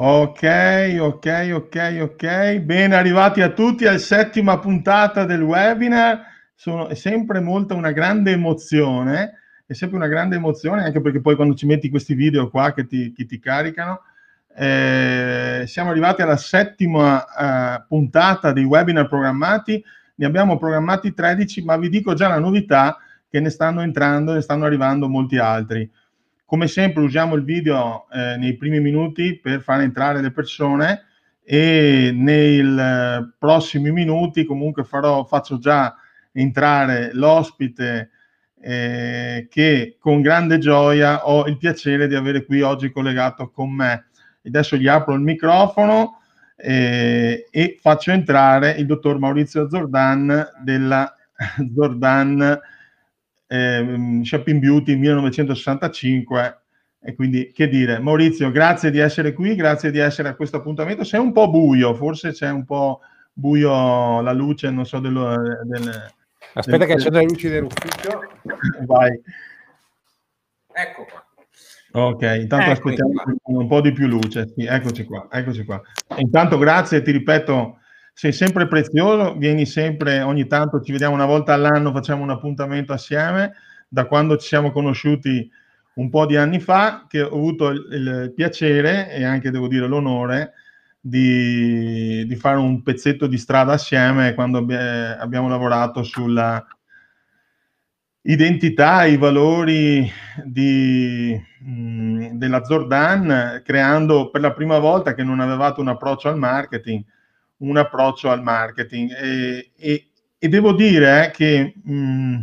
Ok, ok, ok, ok. Bene, arrivati a tutti alla settima puntata del webinar. Sono, è sempre molto una grande emozione, è sempre una grande emozione, anche perché poi quando ci metti questi video qua che ti, che ti caricano, eh, siamo arrivati alla settima eh, puntata dei webinar programmati, ne abbiamo programmati 13, ma vi dico già la novità che ne stanno entrando, ne stanno arrivando molti altri. Come sempre usiamo il video eh, nei primi minuti per far entrare le persone e nei eh, prossimi minuti comunque farò, faccio già entrare l'ospite eh, che con grande gioia ho il piacere di avere qui oggi collegato con me. Adesso gli apro il microfono eh, e faccio entrare il dottor Maurizio Zordan della Zordan eh, Shopping Beauty 1965 e quindi che dire Maurizio grazie di essere qui grazie di essere a questo appuntamento sei un po' buio forse c'è un po' buio la luce non so dello, del, aspetta del, che accendo le luci dell'ufficio vai ecco qua Ok, intanto ecco aspettiamo qua. un po' di più luce. Sì, eccoci qua, eccoci qua. Intanto grazie, ti ripeto, sei sempre prezioso, vieni sempre, ogni tanto ci vediamo una volta all'anno, facciamo un appuntamento assieme, da quando ci siamo conosciuti un po' di anni fa, che ho avuto il, piacere e anche devo dire l'onore di, di, fare un pezzetto di strada assieme quando abbiamo lavorato sulla identità, i valori di, mh, della Zordan, creando per la prima volta che non avevate un approccio al marketing, un approccio al marketing. E, e, e devo dire eh, che mh,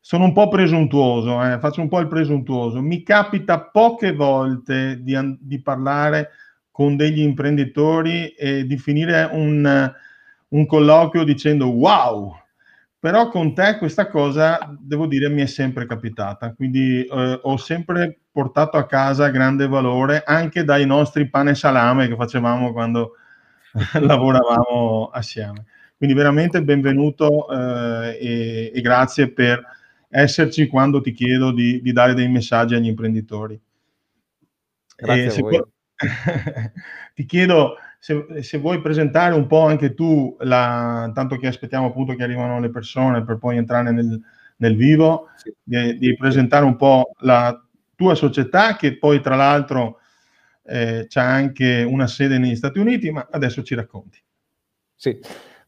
sono un po' presuntuoso, eh, faccio un po' il presuntuoso. Mi capita poche volte di, di parlare con degli imprenditori e di finire un, un colloquio dicendo wow, però con te questa cosa, devo dire, mi è sempre capitata, quindi eh, ho sempre portato a casa grande valore anche dai nostri pane e salame che facevamo quando lavoravamo assieme. Quindi veramente benvenuto eh, e, e, grazie per esserci quando ti chiedo di, di dare dei messaggi agli imprenditori. Grazie se voi. ti chiedo se, se, vuoi presentare un po' anche tu, la, tanto che aspettiamo appunto che arrivano le persone per poi entrare nel, nel vivo, sì. di, di, presentare un po' la tua società che poi tra l'altro eh, c'è anche una sede negli Stati Uniti, ma adesso ci racconti. Sì,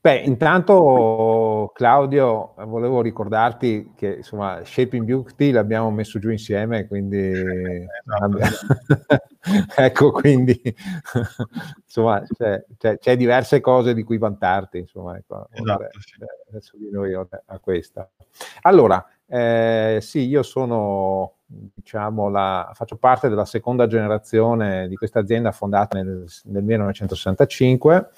beh, intanto Claudio, volevo ricordarti che insomma Shaping Beauty l'abbiamo messo giù insieme, quindi eh, esatto. ecco, quindi insomma c'è, c'è, c'è, diverse cose di cui vantarti, insomma, ecco, esatto, sì. adesso di noi a questa. Allora, eh, sì, io sono diciamo, la, faccio parte della seconda generazione di questa azienda fondata nel, nel 1965.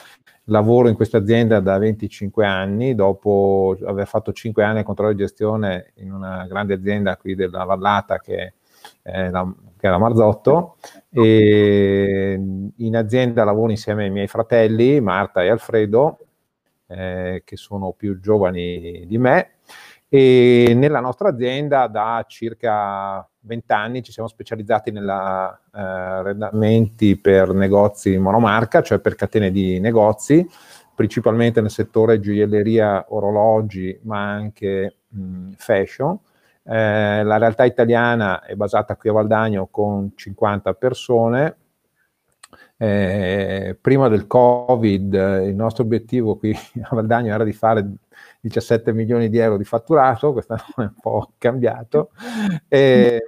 Lavoro in questa azienda da 25 anni, dopo aver fatto 5 anni a controllo di gestione in una grande azienda qui della Vallata che è la, che è la Marzotto. E in azienda lavoro insieme ai miei fratelli Marta e Alfredo, eh, che sono più giovani di me e nella nostra azienda da circa 20 anni ci siamo specializzati nell'arredamenti eh, per negozi monomarca, cioè per catene di negozi, principalmente nel settore gioielleria, orologi, ma anche mh, fashion. Eh, la realtà italiana è basata qui a Valdagno con 50 persone. Eh, prima del Covid il nostro obiettivo qui a Valdagno era di fare 17 milioni di euro di fatturato, quest'anno è un po' cambiato, e,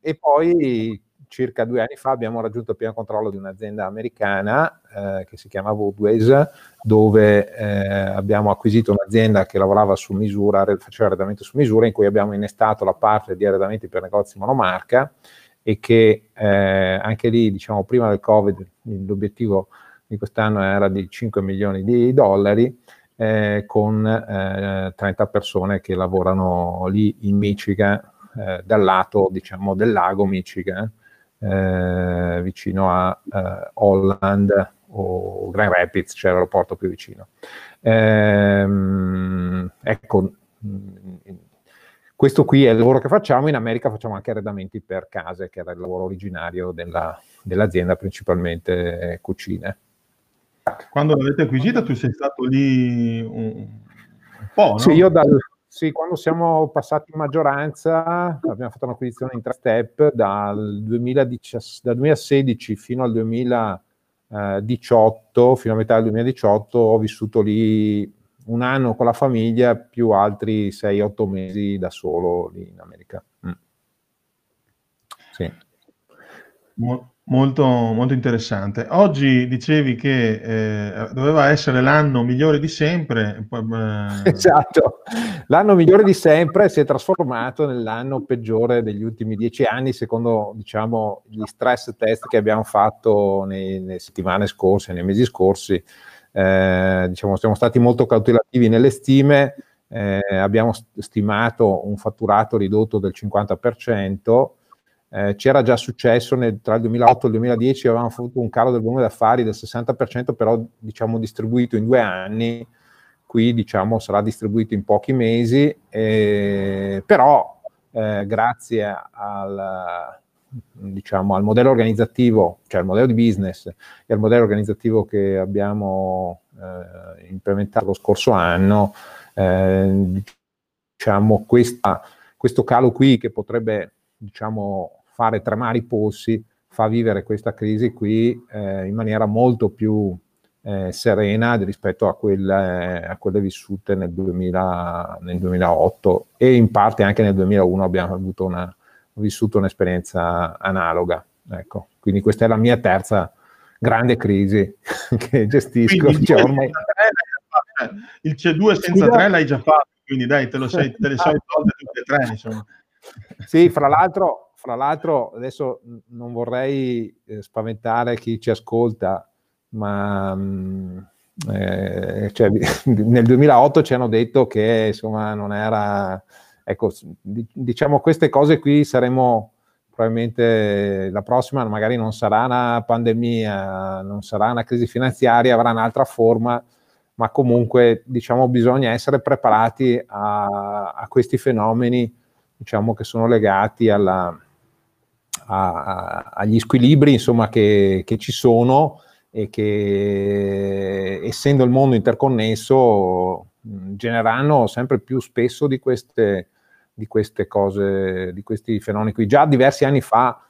e, poi circa due anni fa abbiamo raggiunto il pieno controllo di un'azienda americana eh, che si chiama Woodways, dove eh, abbiamo acquisito un'azienda che lavorava su misura, faceva arredamento su misura, in cui abbiamo innestato la parte di arredamenti per negozi monomarca e che eh, anche lì, diciamo, prima del Covid, l'obiettivo di quest'anno era di 5 milioni di dollari, eh, con eh, 30 persone che lavorano lì in Michigan, eh, dal lato diciamo, del lago Michigan, eh, vicino a eh, Holland o Grand Rapids, cioè l'aeroporto più vicino. Ehm, ecco, questo qui è il lavoro che facciamo, in America facciamo anche arredamenti per case, che era il lavoro originario della, dell'azienda, principalmente cucine. Quando l'avete acquisita tu sei stato lì un, po', no? Sì, io dal, sì, quando siamo passati in maggioranza abbiamo fatto un'acquisizione in tre step dal, 2010, dal 2016 fino al 2018, fino a metà del 2018 ho vissuto lì un anno con la famiglia più altri 6-8 mesi da solo lì in America. Mm. Sì. Molto, molto interessante. Oggi dicevi che eh, doveva essere l'anno migliore di sempre. Esatto, l'anno migliore di sempre si è trasformato nell'anno peggiore degli ultimi dieci anni, secondo diciamo, gli stress test che abbiamo fatto nei, nelle settimane scorse, nei mesi scorsi. Eh, diciamo, siamo stati molto cautelativi nelle stime, eh, abbiamo stimato un fatturato ridotto del 50%. Eh, c'era già successo nel, tra il 2008 e il 2010, avevamo avuto un calo del volume d'affari del 60%, però diciamo distribuito in due anni, qui diciamo sarà distribuito in pochi mesi, eh, però eh, grazie al, diciamo, al modello organizzativo, cioè al modello di business e al modello organizzativo che abbiamo eh, implementato lo scorso anno, eh, diciamo questa, questo calo qui che potrebbe diciamo, fare tremare i polsi fa vivere questa crisi qui eh, in maniera molto più eh, serena rispetto a quelle, a quelle vissute nel, 2000, nel, 2008 e in parte anche nel 2001 abbiamo avuto una, vissuto un'esperienza analoga. Ecco. Quindi questa è la mia terza grande crisi che gestisco. Cioè, ormai... Il C2 senza 3 l'hai già fatto, quindi dai, te, lo sei, te le sei tolte tutte e tre. Insomma. Sì, fra l'altro fra l'altro adesso non vorrei eh, spaventare chi ci ascolta, ma mm, eh, cioè, nel 2008 ci hanno detto che insomma non era, ecco, diciamo queste cose qui saremo probabilmente la prossima magari non sarà una pandemia, non sarà una crisi finanziaria, avrà un'altra forma, ma comunque diciamo bisogna essere preparati a, a questi fenomeni diciamo che sono legati alla, a, agli squilibri insomma, che, che, ci sono e che essendo il mondo interconnesso generano sempre più spesso di queste, di queste cose, di questi fenomeni qui. Già diversi anni fa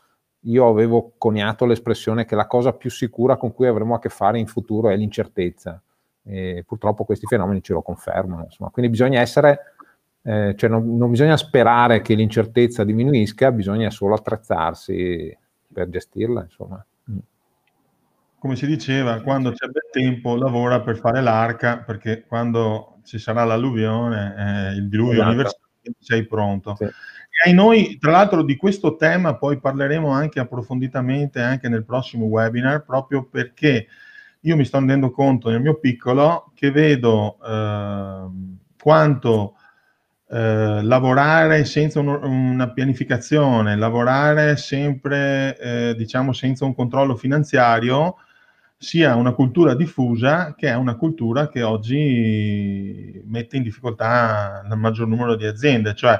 io avevo coniato l'espressione che la cosa più sicura con cui avremo a che fare in futuro è l'incertezza. E purtroppo questi fenomeni ce lo confermano. Insomma. Quindi bisogna essere eh, cioè non, non, bisogna sperare che l'incertezza diminuisca, bisogna solo attrezzarsi per gestirla. Insomma. Mm. Come si diceva, quando c'è bel tempo lavora per fare l'arca, perché quando ci sarà l'alluvione, eh, il diluvio esatto. universale, sei pronto. Sì. E noi, tra l'altro, di questo tema poi parleremo anche approfonditamente anche nel prossimo webinar, proprio perché io mi sto rendendo conto nel mio piccolo che vedo eh, quanto eh, lavorare senza un, una pianificazione, lavorare sempre, eh, diciamo, senza un controllo finanziario, sia una cultura diffusa che è una cultura che oggi mette in difficoltà il maggior numero di aziende. Cioè,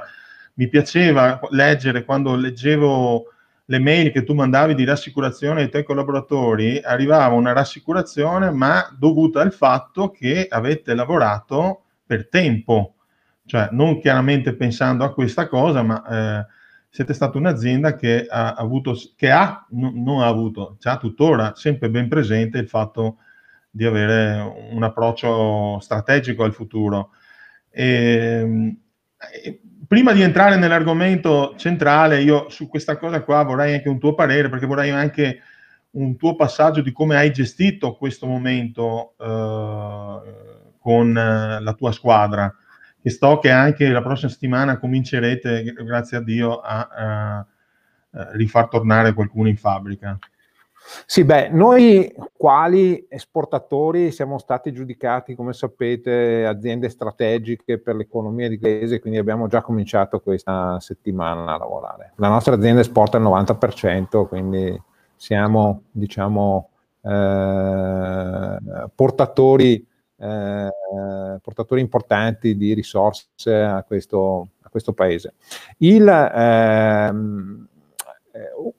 mi piaceva leggere quando leggevo le mail che tu mandavi di rassicurazione ai tuoi collaboratori, arrivava una rassicurazione, ma dovuta al fatto che avete lavorato per tempo cioè non chiaramente pensando a questa cosa, ma eh, siete stata un'azienda che ha avuto, che ha, no, non ha avuto, ha tuttora sempre ben presente il fatto di avere un approccio strategico al futuro. E, e, prima di entrare nell'argomento centrale, io su questa cosa qua vorrei anche un tuo parere, perché vorrei anche un tuo passaggio di come hai gestito questo momento eh, con eh, la tua squadra che sto che anche la prossima settimana comincerete, grazie a Dio, a, a, a rifar tornare qualcuno in fabbrica. Sì, beh, noi quali esportatori siamo stati giudicati, come sapete, aziende strategiche per l'economia di paese, quindi abbiamo già cominciato questa settimana a lavorare. La nostra azienda esporta il 90%, quindi siamo, diciamo, eh, portatori eh, portatori importanti di risorse a questo, a questo paese. Il, ehm,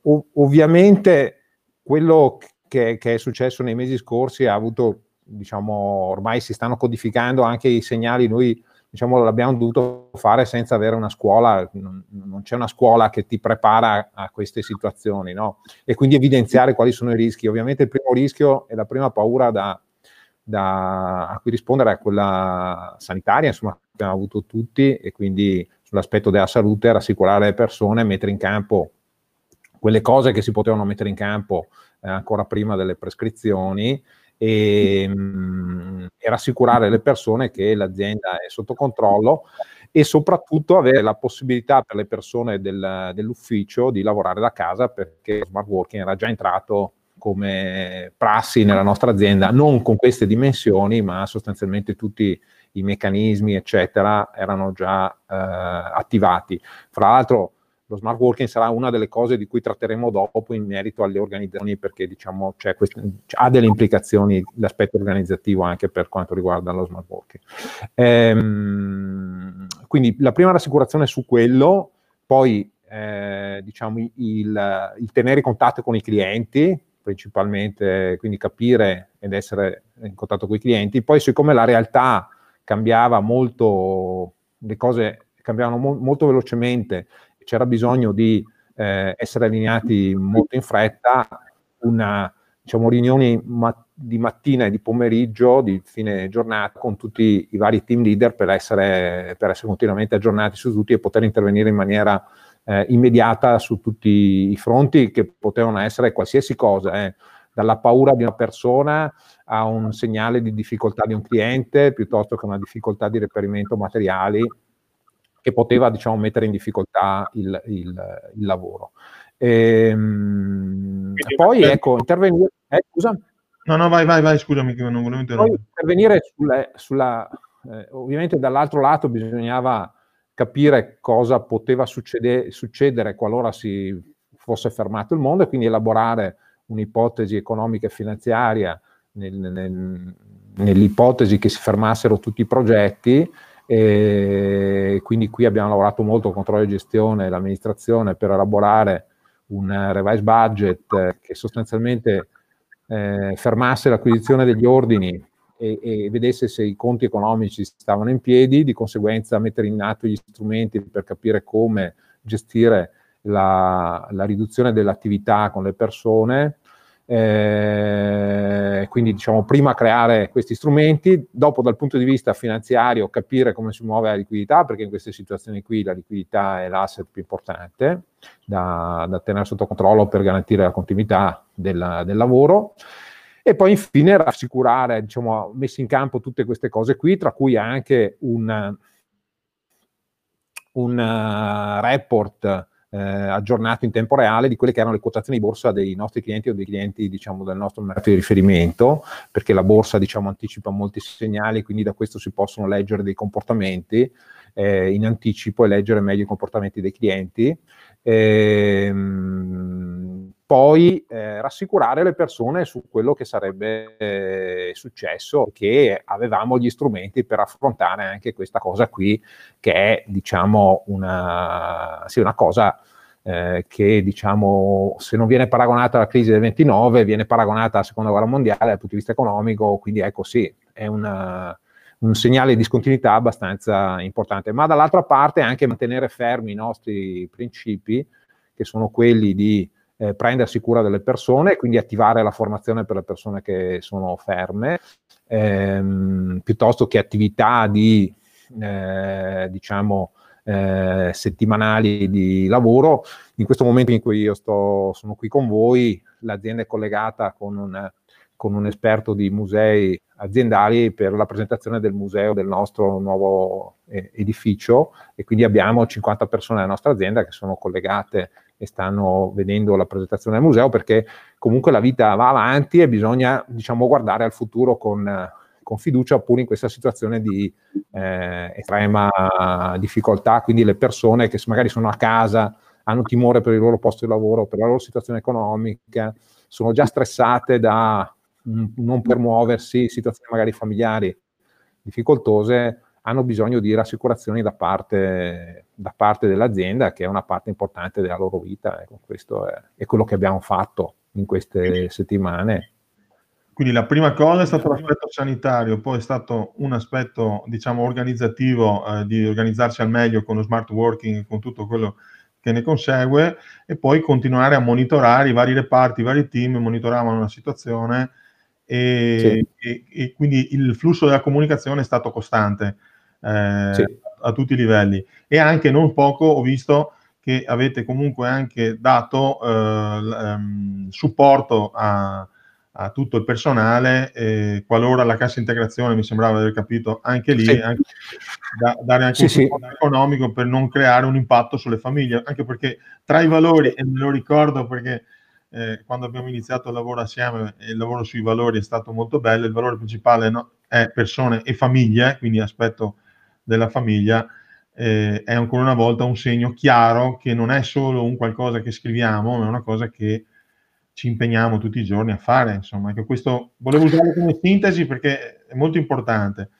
ov- ovviamente quello che, che, è successo nei mesi scorsi ha avuto, diciamo, ormai si stanno codificando anche i segnali, noi diciamo, l'abbiamo dovuto fare senza avere una scuola, non, non, c'è una scuola che ti prepara a queste situazioni, no? E quindi evidenziare quali sono i rischi. Ovviamente il primo rischio e la prima paura da, da, a cui rispondere è quella sanitaria, insomma, che abbiamo avuto tutti, e quindi sull'aspetto della salute, rassicurare le persone, mettere in campo quelle cose che si potevano mettere in campo eh, ancora prima delle prescrizioni e, mm, e, rassicurare le persone che l'azienda è sotto controllo e soprattutto avere la possibilità per le persone del, dell'ufficio di lavorare da casa perché lo smart working era già entrato come prassi nella nostra azienda, non con queste dimensioni, ma sostanzialmente tutti i meccanismi, eccetera, erano già eh, attivati. Fra l'altro, lo smart working sarà una delle cose di cui tratteremo dopo in merito alle organizzazioni perché diciamo queste, ha delle implicazioni l'aspetto organizzativo anche per quanto riguarda lo smart working. Ehm, quindi la prima rassicurazione su quello, poi eh, diciamo il, il, tenere contatto con i clienti, principalmente quindi capire ed essere in contatto con i clienti, poi siccome la realtà cambiava molto, le cose cambiavano mo- molto velocemente c'era bisogno di eh, essere allineati molto in fretta, una diciamo, riunioni ma- di mattina e di pomeriggio, di fine giornata, con tutti i vari team leader per essere, per essere continuamente aggiornati su tutti e poter intervenire in maniera eh, immediata su tutti i fronti che potevano essere qualsiasi cosa, eh, dalla paura di una persona a un segnale di difficoltà di un cliente, piuttosto che una difficoltà di reperimento materiali che poteva diciamo, mettere in difficoltà il, il, il lavoro. E, ehm, poi ecco, intervenire... Eh, scusa? No, no, vai, vai, vai, scusami che non volevo interrompere. intervenire sulle, sulla... Eh, ovviamente dall'altro lato bisognava capire cosa poteva succede, succedere qualora si fosse fermato il mondo e quindi elaborare un'ipotesi economica e finanziaria nel, nel, nell'ipotesi che si fermassero tutti i progetti e quindi qui abbiamo lavorato molto con controllo e gestione e l'amministrazione per elaborare un revise budget che sostanzialmente eh, fermasse l'acquisizione degli ordini e, e, vedesse se i conti economici stavano in piedi, di conseguenza mettere in atto gli strumenti per capire come gestire la, la riduzione dell'attività con le persone, eh, quindi diciamo prima creare questi strumenti, dopo dal punto di vista finanziario capire come si muove la liquidità, perché in queste situazioni qui la liquidità è l'asset più importante da, da tenere sotto controllo per garantire la continuità del, del lavoro. E poi infine rassicurare, diciamo, messi in campo tutte queste cose qui, tra cui anche un, un uh, report eh, aggiornato in tempo reale di quelle che erano le quotazioni di borsa dei nostri clienti o dei clienti diciamo, del nostro mercato di riferimento, perché la borsa diciamo, anticipa molti segnali, quindi da questo si possono leggere dei comportamenti eh, in anticipo e leggere meglio i comportamenti dei clienti. Ehm, poi eh, rassicurare le persone su quello che sarebbe eh, successo, che avevamo gli strumenti per affrontare anche questa cosa qui, che è diciamo una, sì, una cosa eh, che diciamo se non viene paragonata alla crisi del 29, viene paragonata alla seconda guerra mondiale dal punto di vista economico, quindi ecco sì, è una, un segnale di discontinuità abbastanza importante, ma dall'altra parte anche mantenere fermi i nostri principi, che sono quelli di eh, prendersi cura delle persone, quindi attivare la formazione per le persone che sono ferme, ehm, piuttosto che attività di, eh, diciamo, eh, settimanali di lavoro. In questo momento in cui io sto, sono qui con voi, l'azienda è collegata con un, con un esperto di musei aziendali per la presentazione del museo del nostro nuovo eh, edificio e quindi abbiamo 50 persone della nostra azienda che sono collegate e stanno vedendo la presentazione del museo perché comunque la vita va avanti e bisogna diciamo, guardare al futuro con, con fiducia pure in questa situazione di eh, estrema difficoltà, quindi le persone che magari sono a casa hanno timore per il loro posto di lavoro, per la loro situazione economica, sono già stressate da non per muoversi, situazioni magari familiari difficoltose, hanno bisogno di rassicurazioni da parte, da parte, dell'azienda, che è una parte importante della loro vita. Ecco, questo è, è quello che abbiamo fatto in queste settimane. Quindi la prima cosa è stato l'aspetto sanitario, poi è stato un aspetto, diciamo, organizzativo, eh, di organizzarsi al meglio con lo smart working, con tutto quello che ne consegue, e poi continuare a monitorare i vari reparti, i vari team, monitoravano la situazione e, sì. e, e quindi il flusso della comunicazione è stato costante eh, sì. a tutti i livelli. E anche non poco ho visto che avete comunque anche dato eh, um, supporto a, a, tutto il personale, eh, qualora la cassa integrazione, mi sembrava di aver capito, anche lì, sì. anche, da, dare anche sì, un supporto sì. economico per non creare un impatto sulle famiglie, anche perché tra i valori, e me lo ricordo perché eh, quando abbiamo iniziato il lavoro assieme, il lavoro sui valori è stato molto bello, il valore principale no, è persone e famiglie, quindi aspetto della famiglia, eh, è ancora una volta un segno chiaro che non è solo un qualcosa che scriviamo, ma è una cosa che ci impegniamo tutti i giorni a fare. Insomma, che questo volevo usarlo come sintesi perché è molto importante.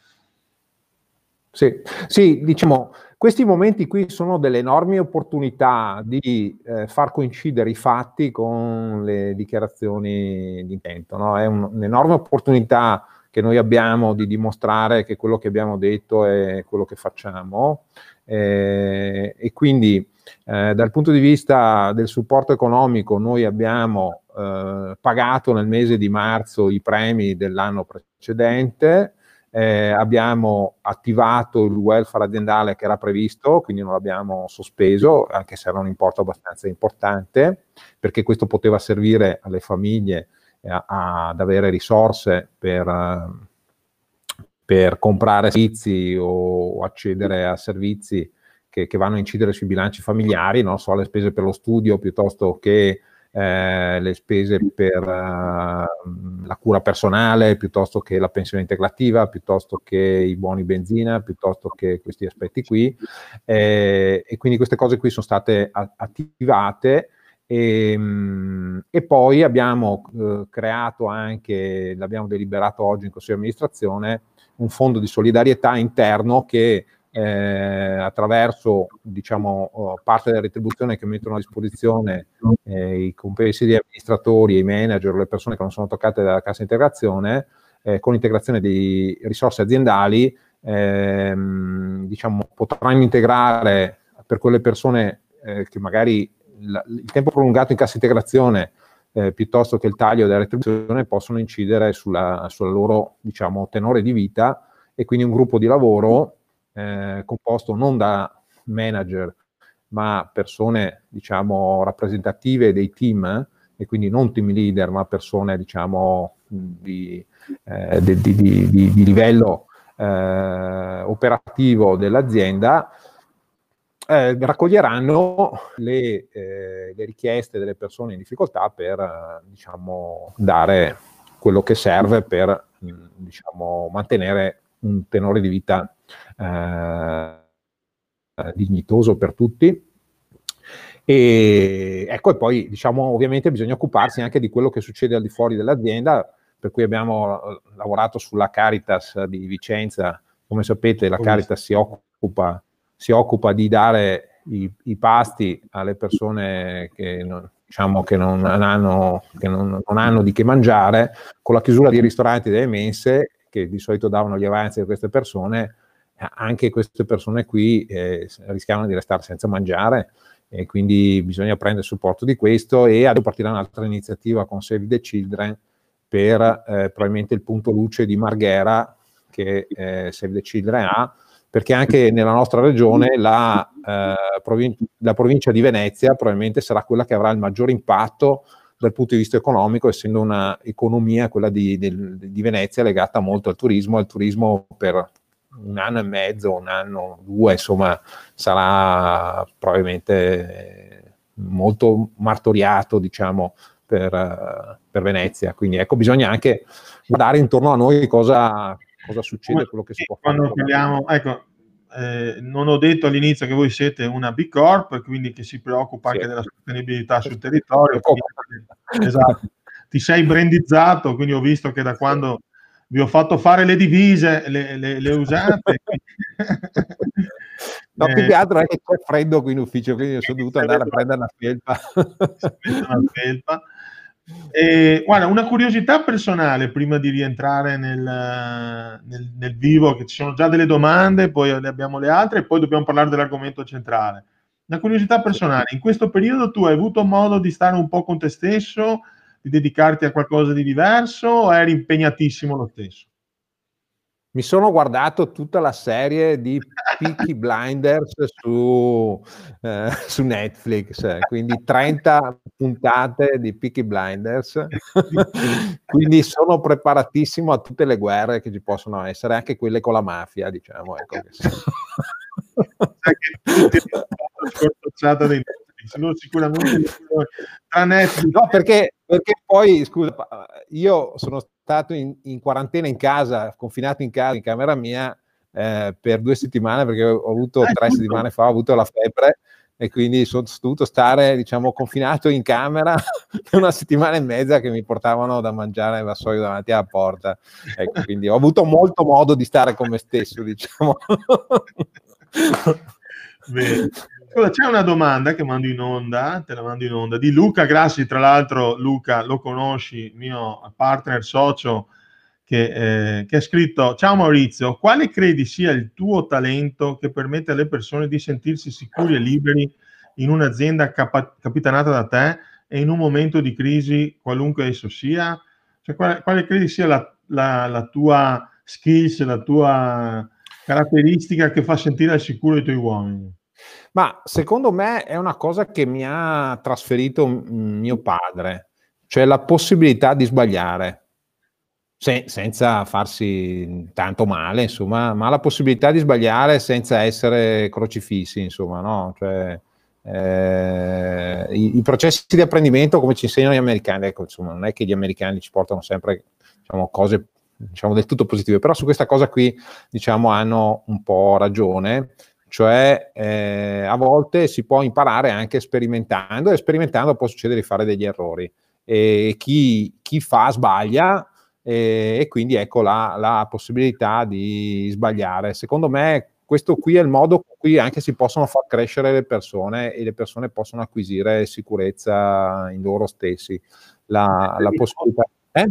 Sì, sì, diciamo, questi momenti qui sono delle enormi opportunità di eh, far coincidere i fatti con le dichiarazioni di intento. No? È un, un'enorme opportunità che noi abbiamo di dimostrare che quello che abbiamo detto è quello che facciamo. Eh, e quindi eh, dal punto di vista del supporto economico noi abbiamo eh, pagato nel mese di marzo i premi dell'anno precedente, eh, abbiamo attivato il welfare aziendale che era previsto, quindi non l'abbiamo sospeso, anche se era un importo abbastanza importante, perché questo poteva servire alle famiglie ad avere risorse per, per comprare servizi o accedere a servizi che, che, vanno a incidere sui bilanci familiari, non so, le spese per lo studio piuttosto che eh, le spese per uh, la cura personale, piuttosto che la pensione integrativa, piuttosto che i buoni benzina, piuttosto che questi aspetti qui. Eh, e quindi queste cose qui sono state attivate e, ehm, e poi abbiamo eh, creato anche, l'abbiamo deliberato oggi in Consiglio di amministrazione, un fondo di solidarietà interno che eh, attraverso diciamo, oh, parte della retribuzione che mettono a disposizione eh, i complessi di amministratori, i manager, le persone che non sono toccate dalla cassa integrazione, eh, con integrazione di risorse aziendali, ehm, diciamo, potranno integrare per quelle persone eh, che magari il tempo prolungato in cassa integrazione eh, piuttosto che il taglio della retribuzione possono incidere sulla, sulla, loro diciamo, tenore di vita e quindi un gruppo di lavoro eh, composto non da manager ma persone diciamo, rappresentative dei team e quindi non team leader ma persone diciamo, di, eh, di, di, di livello eh, operativo dell'azienda eh, raccoglieranno le, eh, le, richieste delle persone in difficoltà per eh, diciamo, dare quello che serve per mm, diciamo, mantenere un tenore di vita eh, dignitoso per tutti. E ecco, e poi diciamo, ovviamente bisogna occuparsi anche di quello che succede al di fuori dell'azienda, per cui abbiamo eh, lavorato sulla Caritas di Vicenza. Come sapete, la Caritas si occupa si occupa di dare i, i pasti alle persone che, non, diciamo, che, non hanno, che non, non, hanno, di che mangiare, con la chiusura dei ristoranti e delle mense, che di solito davano gli avanzi a queste persone, anche queste persone qui eh, rischiavano di restare senza mangiare e quindi bisogna prendere supporto di questo e adesso partirà un'altra iniziativa con Save the Children per eh, probabilmente il punto luce di Marghera che eh, Save the Children ha perché anche nella nostra regione la, eh, provin- la, provincia di Venezia probabilmente sarà quella che avrà il maggior impatto dal punto di vista economico, essendo un'economia, quella di, di, di, Venezia, legata molto al turismo, al turismo per un anno e mezzo, un anno, due, insomma, sarà probabilmente molto martoriato, diciamo, per, per Venezia. Quindi ecco, bisogna anche guardare intorno a noi cosa, cosa succede, quello che si può fare. Quando parliamo, ecco, eh, non ho detto all'inizio che voi siete una B Corp, quindi che si preoccupa sì. anche della sostenibilità sul territorio. Quindi, esatto. Ti sei brandizzato, quindi ho visto che da quando vi ho fatto fare le divise, le, le, le usate. no, più che altro è che c'è freddo qui in ufficio, quindi sono dovuto andare a prendere una felpa. una felpa. E, guarda, una curiosità personale prima di rientrare nel, nel, nel, vivo, che ci sono già delle domande, poi ne abbiamo le altre e poi dobbiamo parlare dell'argomento centrale. Una curiosità personale, in questo periodo tu hai avuto modo di stare un po' con te stesso, di dedicarti a qualcosa di diverso o eri impegnatissimo lo stesso? Mi sono guardato tutta la serie di Peaky Blinders su, eh, su, Netflix, quindi 30 puntate di Peaky Blinders, quindi sono preparatissimo a tutte le guerre che ci possono essere, anche quelle con la mafia, diciamo. Ecco. sono sicuramente tra Netflix. No, perché, perché poi, scusa, io sono stato in, in, quarantena in casa, confinato in casa, in camera mia, eh, per due settimane, perché ho avuto ah, tre settimane fa, ho avuto la febbre e quindi sono dovuto stare, diciamo, confinato in camera per una settimana e mezza che mi portavano da mangiare vassoio davanti alla porta. Ecco, quindi ho avuto molto modo di stare con me stesso, diciamo. Bene. Scusa, c'è una domanda che mando in onda, te la mando in onda, di Luca Grassi, tra l'altro Luca lo conosci, mio partner socio, che, eh, che ha scritto, ciao Maurizio, quale credi sia il tuo talento che permette alle persone di sentirsi sicuri e liberi in un'azienda capa- capitanata da te e in un momento di crisi, qualunque esso sia? Cioè, quale, quale credi sia la, la, la tua skills, la tua caratteristica che fa sentire al sicuro i tuoi uomini? Ma secondo me è una cosa che mi ha trasferito mio padre, cioè la possibilità di sbagliare. Se, senza farsi tanto male, insomma, ma la possibilità di sbagliare senza essere crocifissi, insomma, no? Cioè, eh, i, i, processi di apprendimento, come ci insegnano gli americani, ecco, insomma, non è che gli americani ci portano sempre diciamo, cose diciamo, del tutto positive, però su questa cosa qui diciamo, hanno un po' ragione cioè eh, a volte si può imparare anche sperimentando e sperimentando può succedere di fare degli errori e chi, chi fa sbaglia e, e quindi ecco la, la, possibilità di sbagliare. Secondo me questo qui è il modo con cui anche si possono far crescere le persone e le persone possono acquisire sicurezza in loro stessi. La, la possibilità... Eh?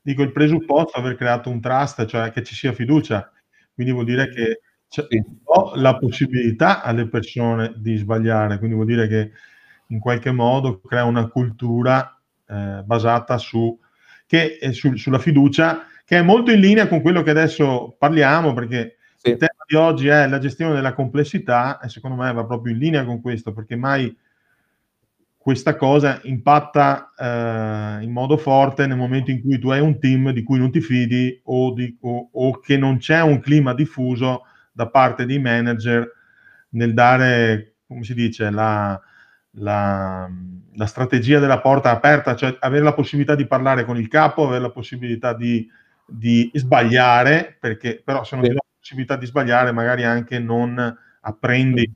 Dico il presupposto aver creato un trust, cioè che ci sia fiducia, quindi vuol dire che cioè, ho la possibilità alle persone di sbagliare, quindi vuol dire che in qualche modo crea una cultura eh, basata su, che su, sulla fiducia, che è molto in linea con quello che adesso parliamo, perché sì. il tema di oggi è la gestione della complessità e secondo me va proprio in linea con questo, perché mai questa cosa impatta eh, in modo forte nel momento in cui tu hai un team di cui non ti fidi o, di, o, o che non c'è un clima diffuso da parte dei manager nel dare, come si dice, la, la, la, strategia della porta aperta, cioè avere la possibilità di parlare con il capo, avere la possibilità di, di sbagliare, perché però se non sì. ti la possibilità di sbagliare magari anche non apprendi.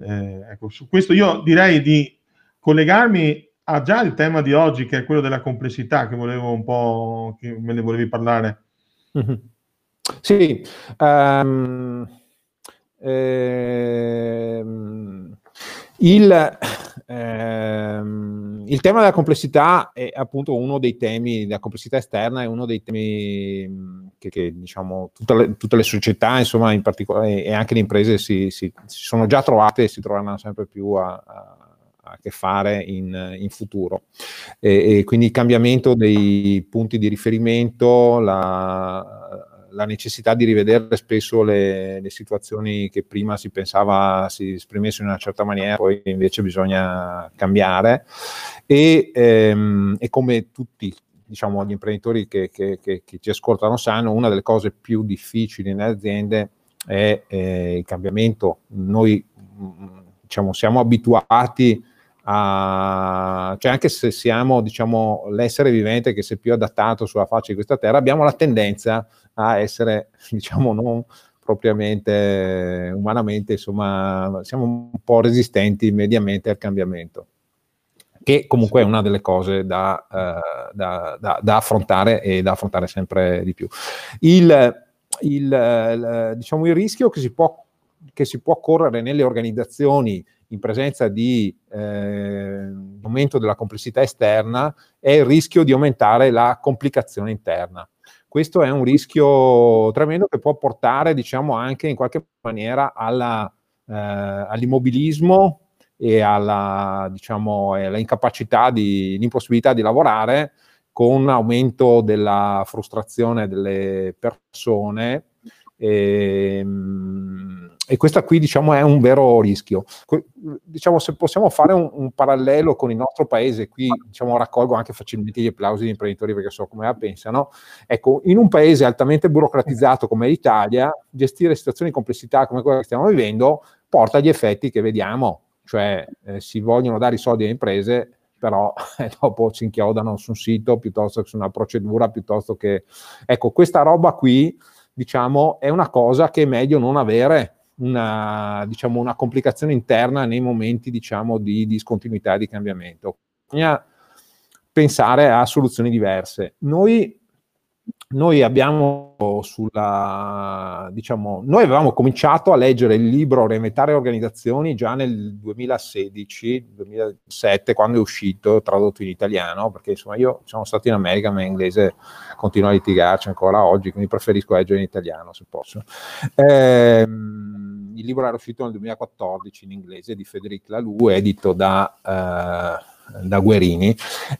Eh, ecco, su questo io direi di collegarmi a già il tema di oggi, che è quello della complessità, che volevo un po', che me ne volevi parlare. Mm-hmm. Sì, um, ehm, il, ehm, il, tema della complessità è appunto uno dei temi, la complessità esterna è uno dei temi che, che diciamo le, tutte le, società, insomma, in particolare e anche le imprese si, si, si sono già trovate e si troveranno sempre più a, a a che fare in, in futuro. E, e, quindi il cambiamento dei punti di riferimento, la, la necessità di rivedere spesso le, le, situazioni che prima si pensava si esprimessero in una certa maniera, poi invece bisogna cambiare e, ehm, e come tutti diciamo, gli imprenditori che, che, che, che, ci ascoltano sanno, una delle cose più difficili nelle aziende è eh, il cambiamento. Noi diciamo, siamo abituati a, cioè anche se siamo diciamo, l'essere vivente che si è più adattato sulla faccia di questa terra, abbiamo la tendenza a essere diciamo non propriamente umanamente, insomma, siamo un po' resistenti mediamente al cambiamento. che comunque è una delle cose da, uh, da, da, da affrontare e da affrontare sempre di più. Il, il, diciamo, il rischio che si, può, che si può correre nelle organizzazioni in presenza di eh, aumento della complessità esterna è il rischio di aumentare la complicazione interna. Questo è un rischio tremendo che può portare, diciamo, anche in qualche maniera alla, eh, all'immobilismo e alla, diciamo, alla incapacità, di, l'impossibilità di lavorare con aumento della frustrazione delle persone e, ehm, e questa qui diciamo è un vero rischio. Diciamo se possiamo fare un, un parallelo con il nostro paese, qui diciamo raccolgo anche facilmente gli applausi degli imprenditori perché so come la pensano, ecco in un paese altamente burocratizzato come l'Italia, gestire situazioni di complessità come quella che stiamo vivendo porta agli effetti che vediamo, cioè eh, si vogliono dare i soldi alle imprese però eh, dopo si inchiodano su un sito piuttosto che su una procedura, piuttosto che... Ecco, questa roba qui diciamo, è una cosa che è meglio non avere una, diciamo, una complicazione interna nei momenti diciamo, di discontinuità e di cambiamento. Bisogna pensare a soluzioni diverse. Noi noi abbiamo sulla, diciamo, noi avevamo cominciato a leggere il libro Reinventare organizzazioni già nel 2016, 2007, quando è uscito, tradotto in italiano, perché insomma io sono stato in America, ma in inglese continuo a litigarci ancora oggi, quindi preferisco leggere in italiano se posso. Eh, il libro era uscito nel 2014 in inglese di Federic Laloux, edito da... Eh, da Guerini.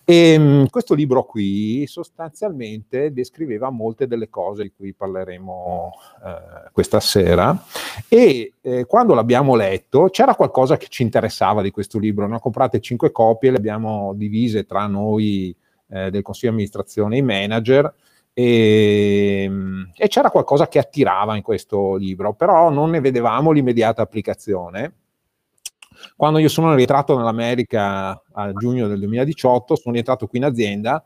E mh, questo libro qui sostanzialmente descriveva molte delle cose di cui parleremo eh, questa sera e eh, quando l'abbiamo letto c'era qualcosa che ci interessava di questo libro. Ne ho comprate cinque copie, le abbiamo divise tra noi eh, del consiglio di amministrazione e i manager. E, e, c'era qualcosa che attirava in questo libro, però non ne vedevamo l'immediata applicazione quando io sono rientrato nell'America a giugno del 2018, sono rientrato qui in azienda,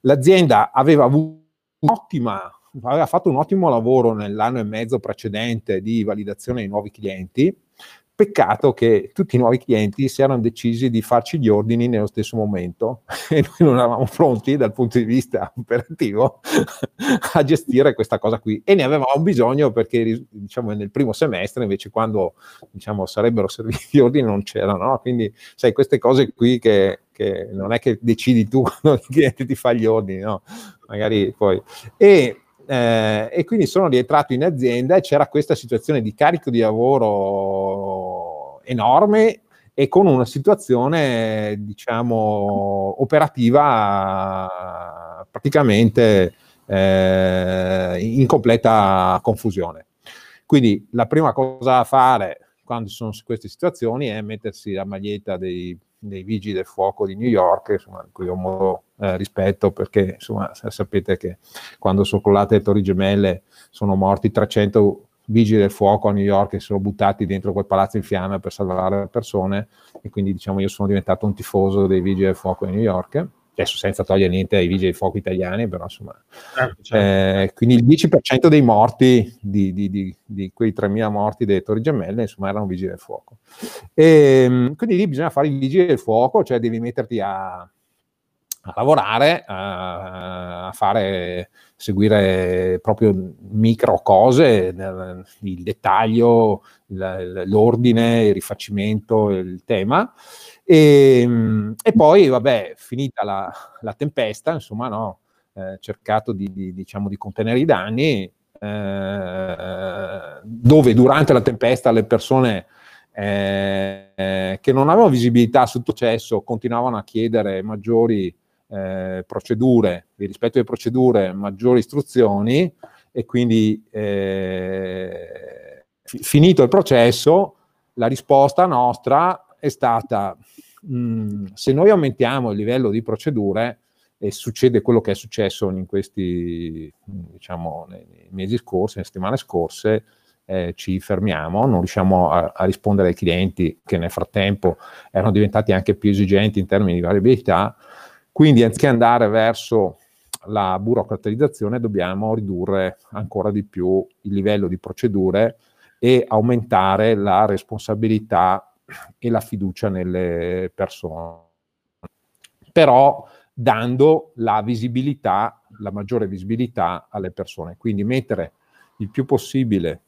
l'azienda aveva avuto un'ottima aveva fatto un ottimo lavoro nell'anno e mezzo precedente di validazione dei nuovi clienti, Peccato che tutti i nuovi clienti si erano decisi di farci gli ordini nello stesso momento e noi non eravamo pronti dal punto di vista operativo a gestire questa cosa qui e ne avevamo bisogno perché diciamo nel primo semestre invece quando diciamo sarebbero serviti gli ordini non c'erano, no? quindi sai queste cose qui che, che non è che decidi tu quando il cliente ti fa gli ordini, no? magari poi... E, eh, e quindi sono rientrato in azienda e c'era questa situazione di carico di lavoro enorme e con una situazione, diciamo, operativa praticamente eh, in completa confusione. Quindi la prima cosa da fare quando ci sono queste situazioni è mettersi la maglietta dei dei vigili del fuoco di New York, insomma, di cui ho molto eh, rispetto perché insomma, sapete che quando sono crollate le torri gemelle sono morti 300 vigili del fuoco a New York che si sono buttati dentro quel palazzo in fiamme per salvare le persone e quindi diciamo io sono diventato un tifoso dei vigili del fuoco di New York adesso senza togliere niente ai vigili del fuoco italiani, però insomma, certo, certo. Eh, quindi il 10% dei morti, di, di, di, di, quei 3.000 morti delle torri gemelle, insomma, erano vigili del fuoco. E, ehm, quindi lì bisogna fare i vigili del fuoco, cioè devi metterti a, a lavorare, a, a, fare, seguire proprio micro cose, il dettaglio, l'ordine, il rifacimento, il tema. E, ehm, e poi, vabbè, finita la, la tempesta, insomma, no, eh, cercato di, di, diciamo, di contenere i danni, eh, dove durante la tempesta le persone eh, che non avevano visibilità sul processo continuavano a chiedere maggiori eh, procedure, di rispetto alle procedure, maggiori istruzioni e quindi eh, finito il processo la risposta nostra è stata se noi aumentiamo il livello di procedure e succede quello che è successo in questi, diciamo, nei mesi scorsi, nelle settimane scorse, eh, ci fermiamo, non riusciamo a, a, rispondere ai clienti che nel frattempo erano diventati anche più esigenti in termini di variabilità, quindi anziché andare verso la burocratizzazione dobbiamo ridurre ancora di più il livello di procedure e aumentare la responsabilità e la fiducia nelle persone. però dando la visibilità, la maggiore visibilità alle persone. Quindi mettere il più possibile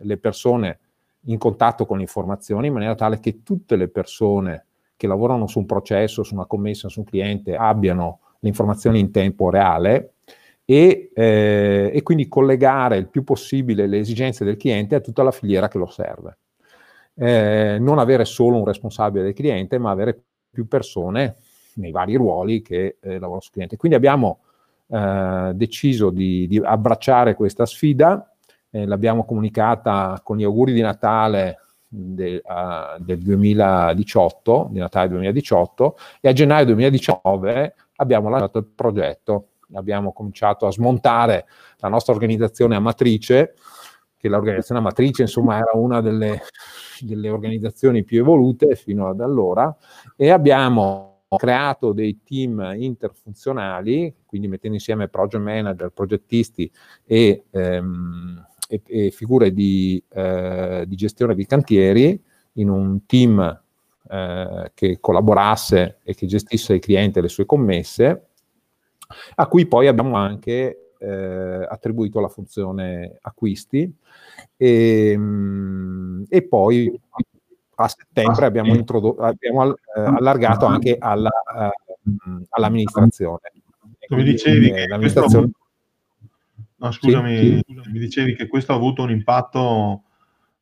le persone in contatto con le informazioni in maniera tale che tutte le persone che lavorano su un processo, su una commessa, su un cliente abbiano le informazioni in tempo reale e, eh, e, quindi collegare il più possibile le esigenze del cliente a tutta la filiera che lo serve. Eh, non avere solo un responsabile del cliente, ma avere più persone nei vari ruoli che eh, lavorano sul cliente. Quindi abbiamo eh, deciso di, di, abbracciare questa sfida, eh, l'abbiamo comunicata con gli auguri di Natale de, uh, del 2018, di Natale 2018, e a gennaio 2019 abbiamo lanciato il progetto. Abbiamo cominciato a smontare la nostra organizzazione a matrice, che l'organizzazione a matrice insomma era una delle, delle organizzazioni più evolute fino ad allora, e abbiamo creato dei team interfunzionali, quindi mettendo insieme project manager, progettisti e, ehm, e, e figure di, eh, di, gestione di cantieri in un team eh, che collaborasse e che gestisse il cliente e le sue commesse, a cui poi abbiamo anche eh, attribuito la funzione acquisti e, ehm, e poi a settembre abbiamo, introdotto, abbiamo eh, allargato anche alla, uh, all'amministrazione. Come dicevi, che l'amministrazione... No, scusami, sì, sì. mi dicevi che questo ha avuto un impatto,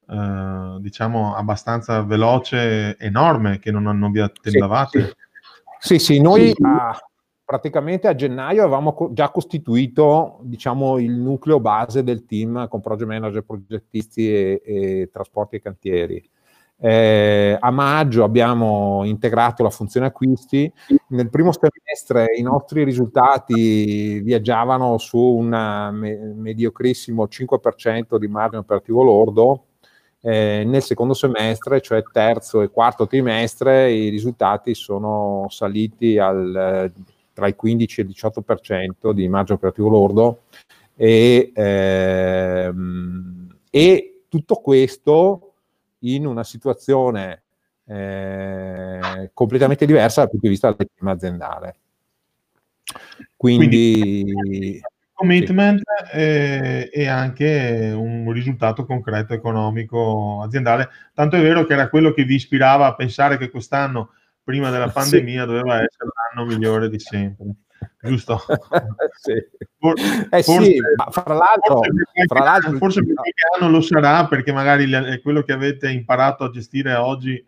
eh, diciamo, abbastanza veloce, enorme, che non, non vi attendavate. Sì, sì, noi a, praticamente a gennaio avevamo co- già costituito, diciamo, il nucleo base del team con project manager, progettisti e, e trasporti e cantieri. Eh, a maggio abbiamo integrato la funzione acquisti. Nel primo semestre i nostri risultati viaggiavano su un me- mediocrissimo 5% di margine operativo lordo. Eh, nel secondo semestre, cioè terzo e quarto trimestre, i risultati sono saliti al, tra il 15 e il 18% di margine operativo lordo e, ehm, e tutto questo in una situazione eh, completamente diversa dal punto di vista del team aziendale. Quindi, Quindi commitment sì. e, e, anche un risultato concreto economico aziendale. Tanto è vero che era quello che vi ispirava a pensare che quest'anno, prima della pandemia, sì. doveva essere l'anno migliore di sempre giusto? sì. For- eh forse, sì, ma fra l'altro, forse, fra l'altro, forse per anno lo sarà perché magari le, quello che avete imparato a gestire oggi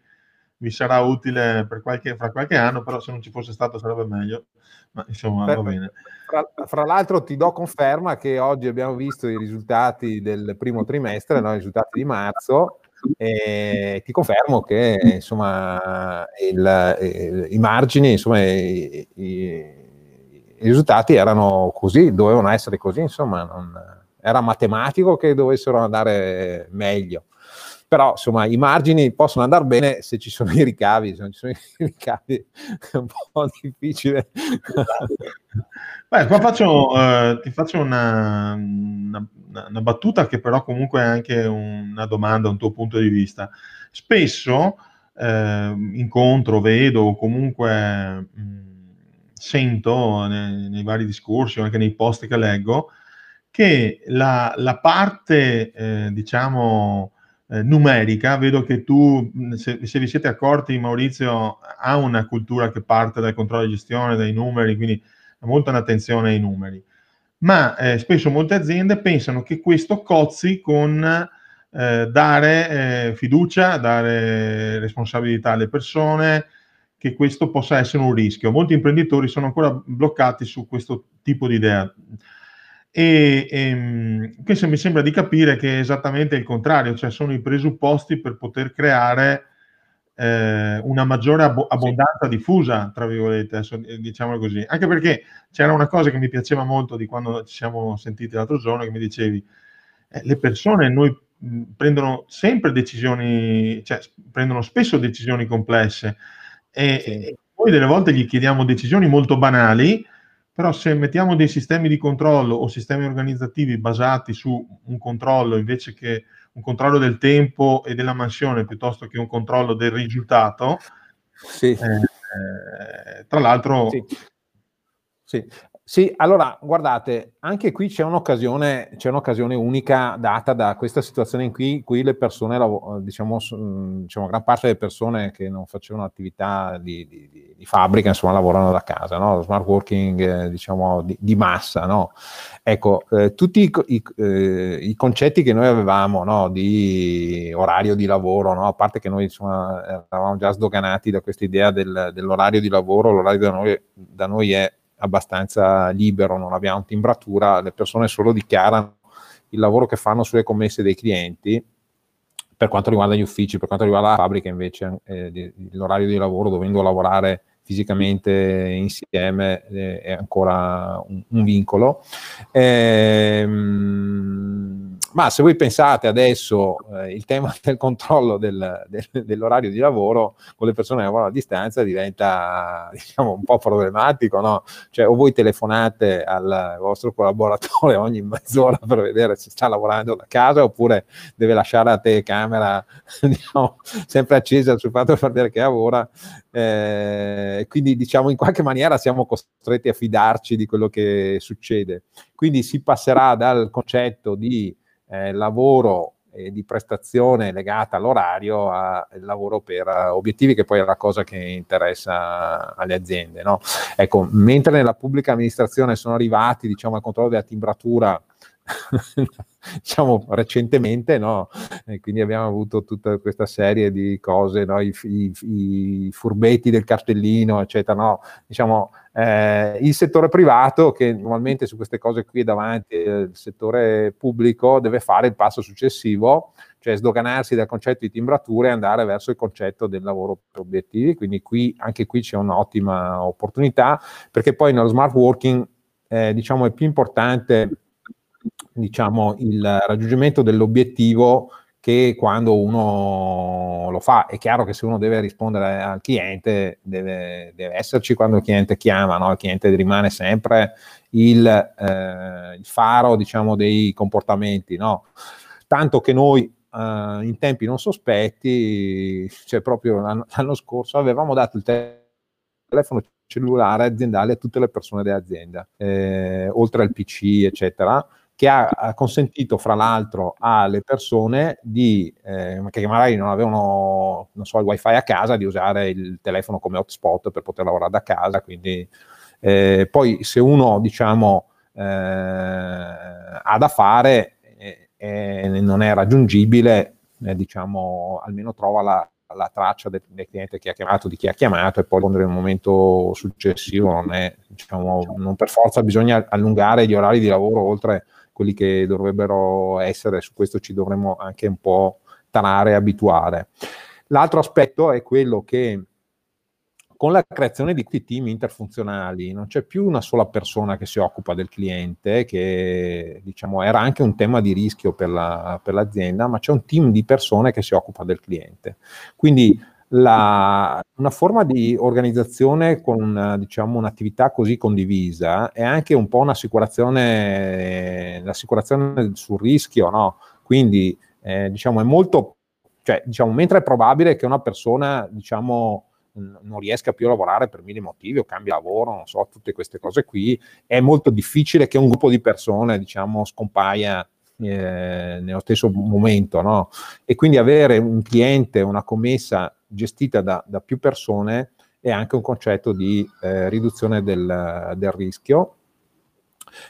vi sarà utile per qualche, fra qualche anno, però se non ci fosse stato sarebbe meglio. Ma insomma, Perfetto. va bene. Fra, fra, l'altro ti do conferma che oggi abbiamo visto i risultati del primo trimestre, no? i risultati di marzo, e ti confermo che insomma il, il, i margini, insomma, i, i, i risultati erano così, dovevano essere così, insomma, non, era matematico che dovessero andare meglio. Però, insomma, i margini possono andare bene se ci sono i ricavi, se non ci sono i ricavi è un po' difficile. Beh, qua faccio, eh, ti faccio una, una, una, battuta che però comunque è anche una domanda, un tuo punto di vista. Spesso eh, incontro, vedo o comunque... Mh, sento nei, nei, vari discorsi o anche nei post che leggo che la, la parte, eh, diciamo, eh, numerica, vedo che tu, se, se, vi siete accorti, Maurizio ha una cultura che parte dal controllo di gestione, dai numeri, quindi ha molta un'attenzione ai numeri. Ma eh, spesso molte aziende pensano che questo cozzi con eh, dare eh, fiducia, dare responsabilità alle persone, che questo possa essere un rischio. Molti imprenditori sono ancora bloccati su questo tipo di idea. E, e ehm, questo mi sembra di capire che è esattamente il contrario, cioè sono i presupposti per poter creare eh, una maggiore ab- abbondanza sì. diffusa, tra virgolette, diciamo così. Anche perché c'era una cosa che mi piaceva molto di quando ci siamo sentiti l'altro giorno, che mi dicevi, eh, le persone noi mh, prendono sempre decisioni, cioè prendono spesso decisioni complesse e, sì. noi delle volte gli chiediamo decisioni molto banali, però se mettiamo dei sistemi di controllo o sistemi organizzativi basati su un controllo invece che un controllo del tempo e della mansione piuttosto che un controllo del risultato, sì. eh, Eh, tra l'altro... Sì. Sì. Sì, allora guardate, anche qui c'è un'occasione, c'è un'occasione unica data da questa situazione in cui, cui le persone, diciamo, diciamo, gran parte delle persone che non facevano attività di, di, di fabbrica, insomma, lavorano da casa, no? smart working, eh, diciamo, di, di, massa, no? Ecco, eh, tutti i, i, eh, i, concetti che noi avevamo, no? Di orario di lavoro? A parte che noi, insomma, eravamo già sdoganati da questa idea del, dell'orario di lavoro, l'orario da noi, da noi è abbastanza libero, non abbiamo timbratura, le persone solo dichiarano il lavoro che fanno sulle commesse dei clienti. Per quanto riguarda gli uffici, per quanto riguarda la fabbrica invece, eh, l'orario di lavoro dovendo lavorare fisicamente insieme eh, è ancora un, un vincolo. Ehm, ma se voi pensate adesso eh, il tema del controllo del, del, dell'orario di lavoro con le persone che lavorano a distanza diventa diciamo un po' problematico, no? Cioè o voi telefonate al vostro collaboratore ogni mezz'ora per vedere se sta lavorando da casa oppure deve lasciare la telecamera diciamo, sempre accesa sul fatto di far vedere che lavora. Eh, quindi diciamo in qualche maniera siamo costretti a fidarci di quello che succede. Quindi si passerà dal concetto di eh, lavoro eh, di prestazione legata all'orario al lavoro per uh, obiettivi, che poi è la cosa che interessa alle aziende. No? Ecco, mentre nella pubblica amministrazione sono arrivati diciamo, al controllo della timbratura diciamo recentemente, no? E quindi abbiamo avuto tutta questa serie di cose, no? I, i, I, furbetti del cartellino, eccetera, no? Diciamo, eh, il settore privato, che normalmente su queste cose qui è davanti, eh, il settore pubblico deve fare il passo successivo, cioè sdoganarsi dal concetto di timbratura e andare verso il concetto del lavoro per obiettivi, quindi qui, anche qui c'è un'ottima opportunità, perché poi nello smart working eh, diciamo è più importante diciamo, il raggiungimento dell'obiettivo che quando uno lo fa. È chiaro che se uno deve rispondere al cliente, deve, deve esserci quando il cliente chiama, no? il cliente rimane sempre il, eh, il faro diciamo, dei comportamenti. No? Tanto che noi eh, in tempi non sospetti, cioè proprio l'anno, l'anno scorso avevamo dato il telefono cellulare aziendale a tutte le persone dell'azienda, eh, oltre al PC, eccetera che ha, consentito fra l'altro alle persone di, eh, che magari non avevano non so, il wifi a casa di usare il telefono come hotspot per poter lavorare da casa quindi eh, poi se uno diciamo eh, ha da fare e non è raggiungibile eh, diciamo almeno trova la, la traccia del, del, cliente che ha chiamato, di chi ha chiamato e poi rispondere in un momento successivo non è diciamo non per forza bisogna allungare gli orari di lavoro oltre quelli che dovrebbero essere, su questo ci dovremmo anche un po' tarare e abituare. L'altro aspetto è quello che con la creazione di questi team interfunzionali non c'è più una sola persona che si occupa del cliente, che diciamo era anche un tema di rischio per, la, per l'azienda, ma c'è un team di persone che si occupa del cliente. Quindi la, una forma di organizzazione con diciamo, un'attività così condivisa è anche un po' un'assicurazione, l'assicurazione sul rischio, no? Quindi eh, diciamo è molto, cioè, diciamo, mentre è probabile che una persona diciamo, non riesca più a lavorare per mille motivi o cambia lavoro, non so, tutte queste cose qui, è molto difficile che un gruppo di persone diciamo, scompaia eh, nello stesso momento, no? E quindi avere un cliente, una commessa gestita da, da più persone è anche un concetto di eh, riduzione del, del, rischio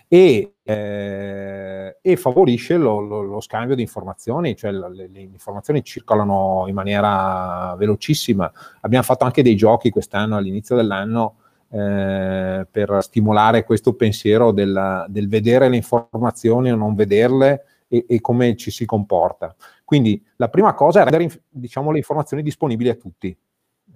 e, eh, e favorisce lo, lo, lo, scambio di informazioni, cioè le, le, informazioni circolano in maniera velocissima. Abbiamo fatto anche dei giochi quest'anno, all'inizio dell'anno, eh, per stimolare questo pensiero del, del, vedere le informazioni o non vederle e, e, come ci si comporta. Quindi la prima cosa è rendere diciamo, le informazioni disponibili a tutti.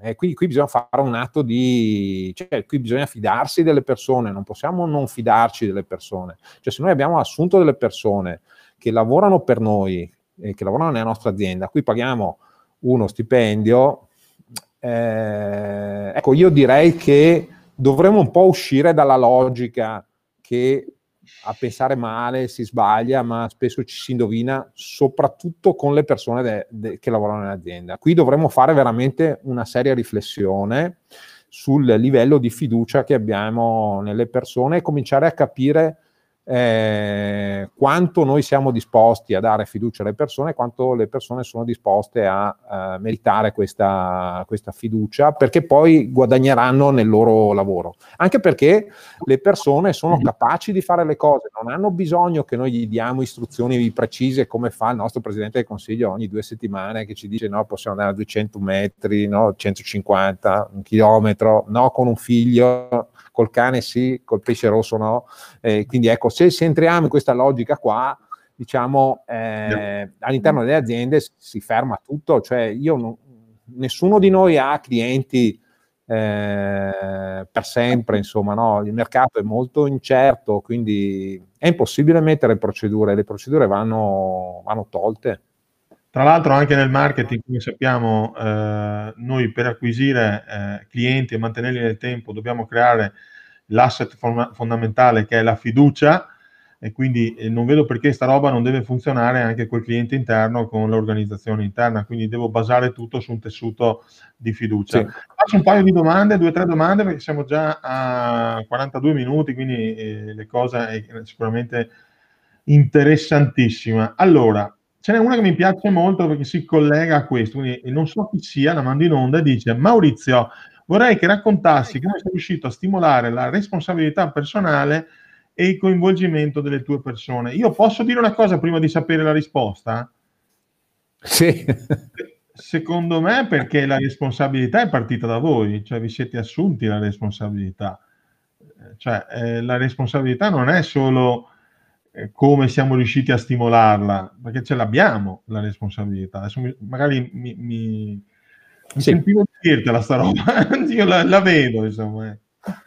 Eh, qui, qui, bisogna fare un atto di, cioè qui bisogna fidarsi delle persone, non possiamo non fidarci delle persone. Cioè se noi abbiamo assunto delle persone che lavorano per noi, eh, che lavorano nella nostra azienda, qui paghiamo uno stipendio, eh, ecco io direi che dovremmo un po' uscire dalla logica che a pensare male si sbaglia, ma spesso ci si indovina, soprattutto con le persone de- de- che lavorano nell'azienda. Qui dovremmo fare veramente una seria riflessione sul livello di fiducia che abbiamo nelle persone e cominciare a capire eh, quanto noi siamo disposti a dare fiducia alle persone, quanto le persone sono disposte a, a meritare questa, questa, fiducia, perché poi guadagneranno nel loro lavoro. Anche perché le persone sono capaci di fare le cose, non hanno bisogno che noi gli diamo istruzioni precise come fa il nostro Presidente del Consiglio ogni due settimane che ci dice no, possiamo andare a 200 metri, no, 150, un chilometro, no, con un figlio col cane sì, col pesce rosso no. Eh, quindi ecco, se, se, entriamo in questa logica qua, diciamo, eh, all'interno delle aziende si ferma tutto, cioè io non, nessuno di noi ha clienti eh, per sempre, insomma, no? il mercato è molto incerto, quindi è impossibile mettere procedure, le procedure vanno, vanno tolte. Tra l'altro anche nel marketing, come sappiamo, eh, noi per acquisire eh, clienti e mantenerli nel tempo dobbiamo creare l'asset fondamentale che è la fiducia e quindi eh, non vedo perché sta roba non deve funzionare anche col cliente interno con l'organizzazione interna, quindi devo basare tutto su un tessuto di fiducia. Sì. Faccio un paio di domande, due o tre domande perché siamo già a 42 minuti, quindi eh, le cose è sicuramente interessantissima. Allora, Ce n'è una che mi piace molto perché si collega a questo, quindi non so chi sia, la mando in onda e dice Maurizio, vorrei che raccontassi come sei riuscito a stimolare la responsabilità personale e il coinvolgimento delle tue persone. Io posso dire una cosa prima di sapere la risposta? Sì. Secondo me perché la responsabilità è partita da voi, cioè vi siete assunti la responsabilità. Cioè eh, la responsabilità non è solo eh, come siamo riusciti a stimolarla, perché ce l'abbiamo la responsabilità. Adesso mi, magari mi, mi, mi sì. sentivo dirtela sta roba, io la, la, vedo, insomma. Eh.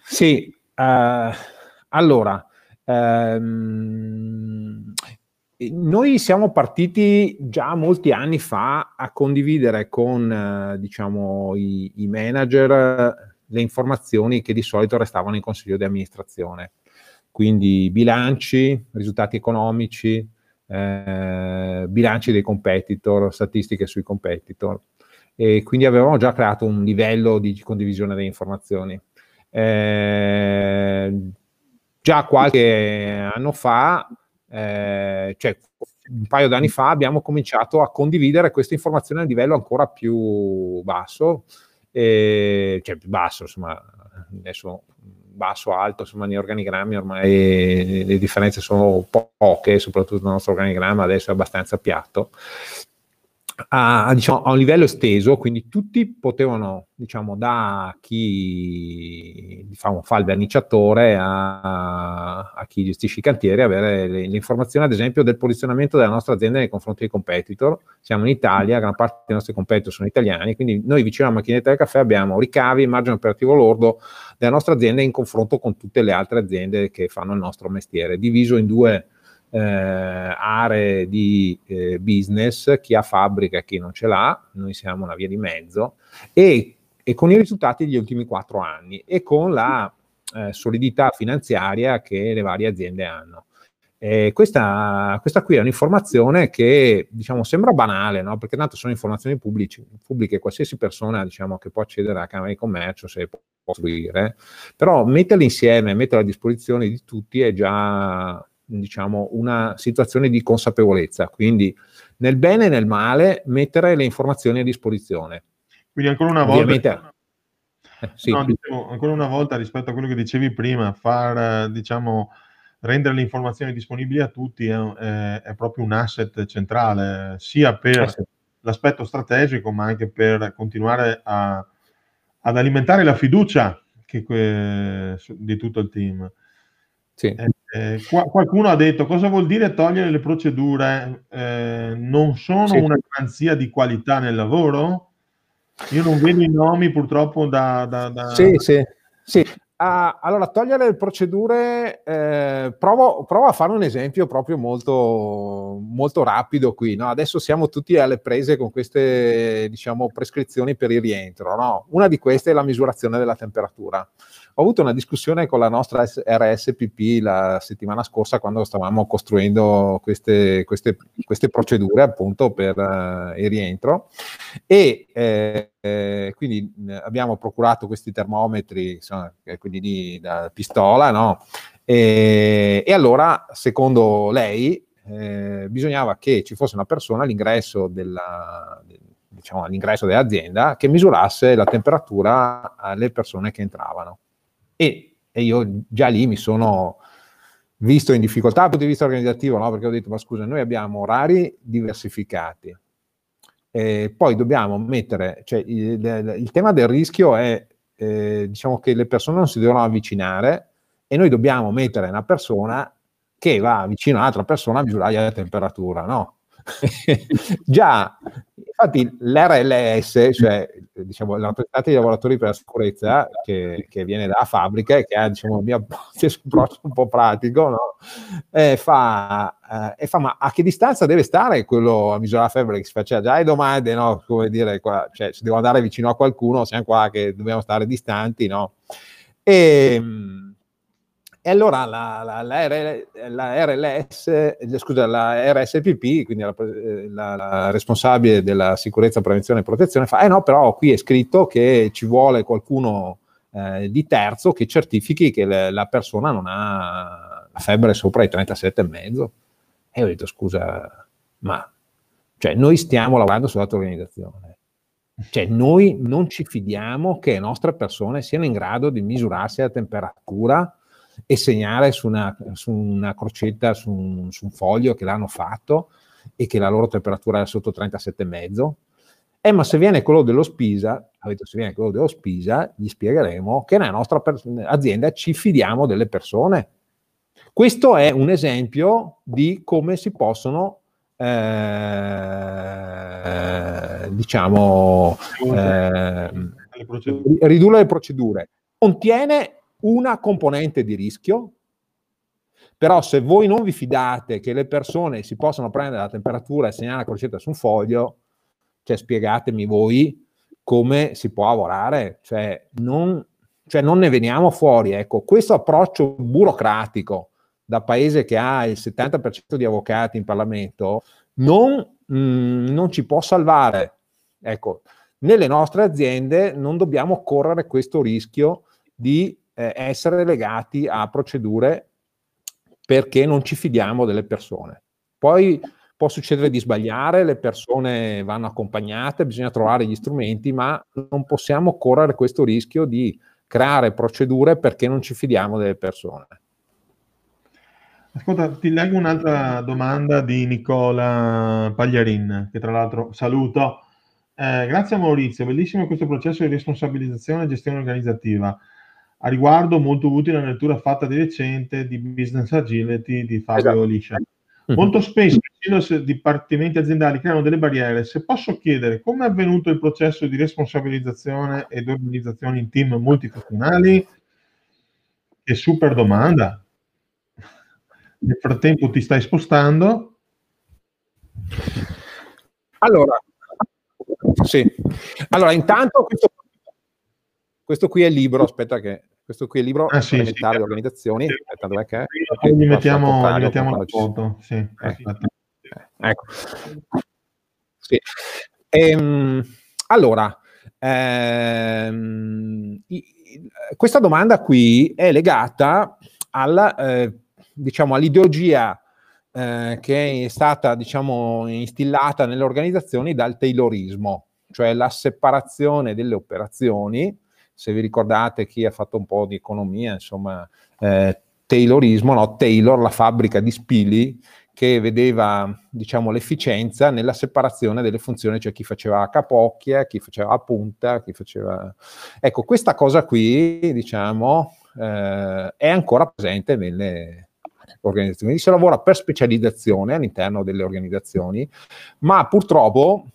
Sì, uh, allora, um, noi siamo partiti già molti anni fa a condividere con, uh, diciamo, i, i manager le informazioni che di solito restavano in consiglio di amministrazione quindi bilanci, risultati economici, eh, bilanci dei competitor, statistiche sui competitor. E quindi avevamo già creato un livello di condivisione delle informazioni. Eh, già qualche anno fa, eh, cioè un paio d'anni fa, abbiamo cominciato a condividere queste informazioni a livello ancora più basso, eh, cioè più basso, insomma, adesso basso, alto, insomma, negli organigrammi ormai le differenze sono poche, soprattutto nel nostro organigramma adesso è abbastanza piatto a, diciamo, a, un livello esteso, quindi tutti potevano, diciamo, da chi diciamo, fa il verniciatore a, a, chi gestisce i cantieri, avere le, le, informazioni, ad esempio, del posizionamento della nostra azienda nei confronti dei competitor. Siamo in Italia, gran parte dei nostri competitor sono italiani, quindi noi vicino alla macchinetta del caffè abbiamo ricavi, margine operativo lordo della nostra azienda in confronto con tutte le altre aziende che fanno il nostro mestiere, diviso in due eh, aree di eh, business, chi ha fabbrica e chi non ce l'ha, noi siamo una via di mezzo, e, e con i risultati degli ultimi quattro anni e con la eh, solidità finanziaria che le varie aziende hanno. Questa, questa, qui è un'informazione che diciamo, sembra banale, no? perché tanto sono informazioni pubblici, pubbliche, qualsiasi persona diciamo, che può accedere alla Camera di Commercio se può costruire, però metterle insieme, metterle a disposizione di tutti è già diciamo, una situazione di consapevolezza, quindi nel bene e nel male mettere le informazioni a disposizione. Quindi ancora una volta... Eh, sì. no, dicevo, ancora una volta rispetto a quello che dicevi prima, far, diciamo, rendere le informazioni disponibili a tutti è, è, è proprio un asset centrale, sia per eh sì. l'aspetto strategico, ma anche per continuare a, ad alimentare la fiducia che, que, di tutto il team. Sì. Eh, eh, qualcuno ha detto cosa vuol dire togliere le procedure? Eh, non sono sì. una garanzia di qualità nel lavoro? Io non vedo i nomi purtroppo da... da, da... Sì, sì, sì. Ah, allora, togliere le procedure, eh, provo, provo, a fare un esempio proprio molto, molto rapido qui. No? Adesso siamo tutti alle prese con queste diciamo, prescrizioni per il rientro. No? Una di queste è la misurazione della temperatura. Ho avuto una discussione con la nostra RSPP la settimana scorsa quando stavamo costruendo queste, queste, queste procedure appunto per uh, il rientro e eh, eh, quindi abbiamo procurato questi termometri, insomma, quindi di, da pistola, no? E, e allora, secondo lei, eh, bisognava che ci fosse una persona all'ingresso, della, diciamo, all'ingresso dell'azienda che misurasse la temperatura alle persone che entravano. E, e, io già lì mi sono visto in difficoltà dal punto di vista organizzativo, no? perché ho detto, ma scusa, noi abbiamo orari diversificati, e poi dobbiamo mettere, cioè il, il tema del rischio è, eh, diciamo che le persone non si devono avvicinare e noi dobbiamo mettere una persona che va vicino a un'altra persona a misurare la temperatura, no? Già, infatti l'RLS, cioè diciamo, la rappresentante dei lavoratori per la sicurezza, che, che viene dalla fabbrica e che ha diciamo, il mio approccio un po' pratico, no? eh, fa, eh, fa, ma a che distanza deve stare quello a misurare la febbre che si faceva già le domande, no? come dire, qua, cioè, se devo andare vicino a qualcuno, siamo qua che dobbiamo stare distanti, no? E, e allora la, la, la, la RLS, eh, scusa, la RSPP, quindi eh, la, responsabile della sicurezza, prevenzione e protezione, fa, eh no, però qui è scritto che ci vuole qualcuno eh, di terzo che certifichi che le, la persona non ha la febbre sopra i 37,5. E ho detto, scusa, ma cioè, noi stiamo lavorando sull'auto-organizzazione. Cioè, noi non ci fidiamo che le nostre persone siano in grado di misurarsi la temperatura e segnare su una, su una crocetta, su un, su un, foglio che l'hanno fatto e che la loro temperatura è sotto 37,5. Eh, ma se viene quello dello Spisa, avete se viene quello dello Spisa, gli spiegheremo che nella nostra per- azienda ci fidiamo delle persone. Questo è un esempio di come si possono eh, diciamo eh, ridurre le procedure. Contiene una componente di rischio, però se voi non vi fidate che le persone si possano prendere la temperatura e segnare la crocetta su un foglio, cioè spiegatemi voi come si può lavorare, cioè non, cioè non ne veniamo fuori. Ecco, questo approccio burocratico da paese che ha il 70% di avvocati in Parlamento non, mh, mm, non ci può salvare. Ecco, nelle nostre aziende non dobbiamo correre questo rischio di eh, essere legati a procedure perché non ci fidiamo delle persone. Poi può succedere di sbagliare, le persone vanno accompagnate, bisogna trovare gli strumenti, ma non possiamo correre questo rischio di creare procedure perché non ci fidiamo delle persone. Ascolta, ti leggo un'altra domanda di Nicola Pagliarin, che tra l'altro saluto. Eh, grazie a Maurizio, bellissimo questo processo di responsabilizzazione e gestione organizzativa. A riguardo, molto utile la lettura fatta di recente di Business Agility di Fabio esatto. Liscia. Mhm. Molto spesso i dipartimenti aziendali creano delle barriere. Se posso chiedere come è avvenuto il processo di responsabilizzazione ed organizzazione in team multifunzionali? Che super domanda. Nel frattempo ti stai spostando? Allora, sì. Allora, intanto questo, questo qui è il libro, aspetta che questo qui è il libro ah, sì, sì, di organizzazioni. Aspetta, dov'è che è? Gli mettiamo, gli mettiamo la foto. Sì, eh. Ecco. Sì. Ehm, allora, ehm, questa domanda qui è legata alla, eh, diciamo, all'ideologia eh, che è stata diciamo, instillata nelle organizzazioni dal taylorismo, cioè la separazione delle operazioni se vi ricordate chi ha fatto un po' di economia, insomma, eh, Taylorismo, no? Taylor, la fabbrica di spili, che vedeva diciamo, l'efficienza nella separazione delle funzioni, cioè chi faceva a capocchia, chi faceva a punta, chi faceva... Ecco, questa cosa qui, diciamo, eh, è ancora presente nelle organizzazioni. Si lavora per specializzazione all'interno delle organizzazioni, ma purtroppo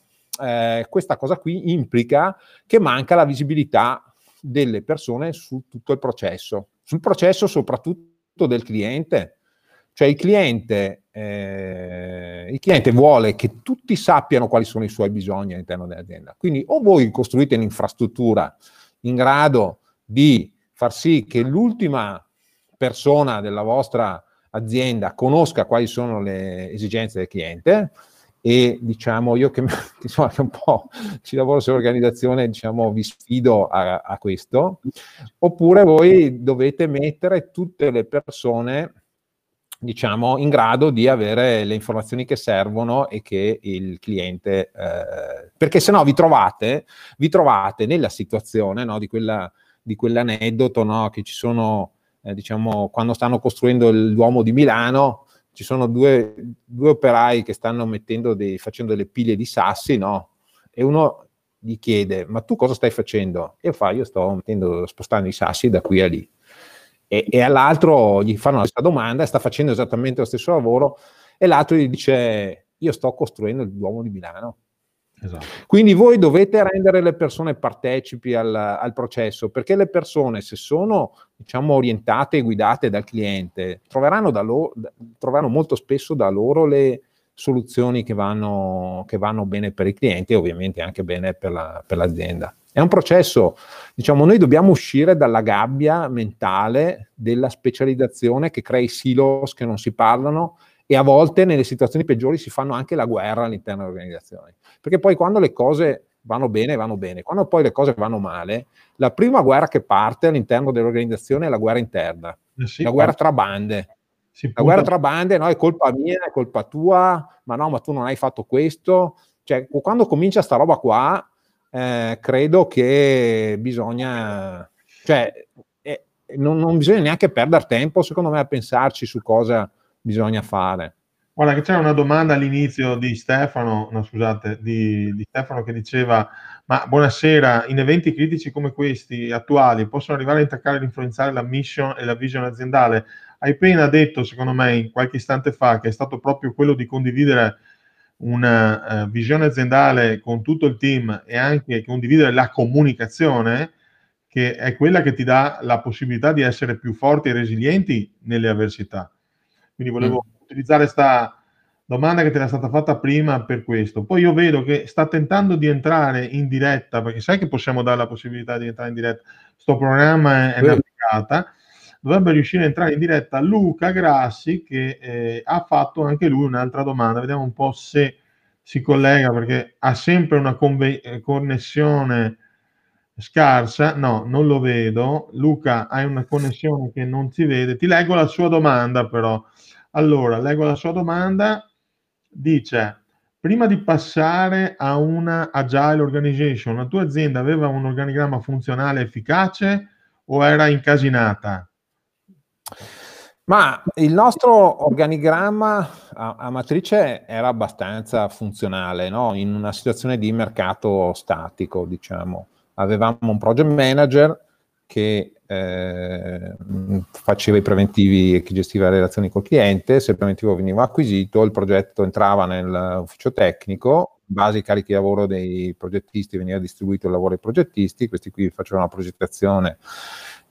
eh, questa cosa qui implica che manca la visibilità delle persone su tutto il processo, sul processo soprattutto del cliente. Cioè il cliente, eh, il cliente vuole che tutti sappiano quali sono i suoi bisogni all'interno dell'azienda. Quindi o voi costruite un'infrastruttura in grado di far sì che l'ultima persona della vostra azienda conosca quali sono le esigenze del cliente e diciamo io che, insomma, che un po' ci lavoro sull'organizzazione, diciamo vi sfido a, a questo, oppure voi dovete mettere tutte le persone diciamo, in grado di avere le informazioni che servono e che il cliente, eh, perché se no vi trovate, vi trovate nella situazione no, di, quella, di quell'aneddoto no, che ci sono, eh, diciamo, quando stanno costruendo l'uomo di Milano, ci sono due, due operai che stanno dei, facendo delle pile di sassi, no? E uno gli chiede, ma tu cosa stai facendo? E fa, io sto mettendo, spostando i sassi da qui a lì e, e all'altro gli fanno la stessa domanda, sta facendo esattamente lo stesso lavoro e l'altro gli dice io sto costruendo il Duomo di Milano. Esatto. Quindi voi dovete rendere le persone partecipi al, al, processo, perché le persone, se sono diciamo, orientate e guidate dal cliente, troveranno, da loro, troveranno molto spesso da loro le soluzioni che vanno, che vanno bene per i clienti e ovviamente anche bene per, la, per l'azienda. È un processo, diciamo, noi dobbiamo uscire dalla gabbia mentale della specializzazione che crea i silos che non si parlano e a volte nelle situazioni peggiori si fanno anche la guerra all'interno delle organizzazioni. Perché poi quando le cose vanno bene, vanno bene. Quando poi le cose vanno male, la prima guerra che parte all'interno dell'organizzazione è la guerra interna, eh sì, la guerra tra bande. La guerra tra bande no, è colpa mia, è colpa tua, ma no, ma tu non hai fatto questo. Cioè, quando comincia sta roba qua, eh, credo che bisogna, cioè, eh, non, non, bisogna neanche perdere tempo, secondo me, a pensarci su cosa bisogna fare. Guarda, che c'era una domanda all'inizio di Stefano, no, scusate, di, di Stefano che diceva: Ma buonasera, in eventi critici come questi attuali possono arrivare a intaccare e influenzare la mission e la vision aziendale? Hai appena detto, secondo me, qualche istante fa, che è stato proprio quello di condividere una uh, visione aziendale con tutto il team e anche condividere la comunicazione, che è quella che ti dà la possibilità di essere più forti e resilienti nelle avversità. Quindi volevo mm. Utilizzare questa domanda che ti era stata fatta prima per questo. Poi io vedo che sta tentando di entrare in diretta, perché sai che possiamo dare la possibilità di entrare in diretta, sto programma è, è navigata dovrebbe riuscire a entrare in diretta Luca Grassi che eh, ha fatto anche lui un'altra domanda. Vediamo un po' se si collega perché ha sempre una conve- eh, connessione scarsa. No, non lo vedo. Luca, hai una connessione che non si vede. Ti leggo la sua domanda però. Allora, leggo la sua domanda. Dice, prima di passare a una agile organization, la tua azienda aveva un organigramma funzionale efficace o era incasinata? Ma il nostro organigramma a, a matrice era abbastanza funzionale, no? in una situazione di mercato statico, diciamo. Avevamo un project manager che eh, faceva i preventivi e che gestiva le relazioni col cliente, se il preventivo veniva acquisito, il progetto entrava nell'ufficio tecnico, in base ai carichi di lavoro dei progettisti veniva distribuito il lavoro ai progettisti, questi qui facevano la progettazione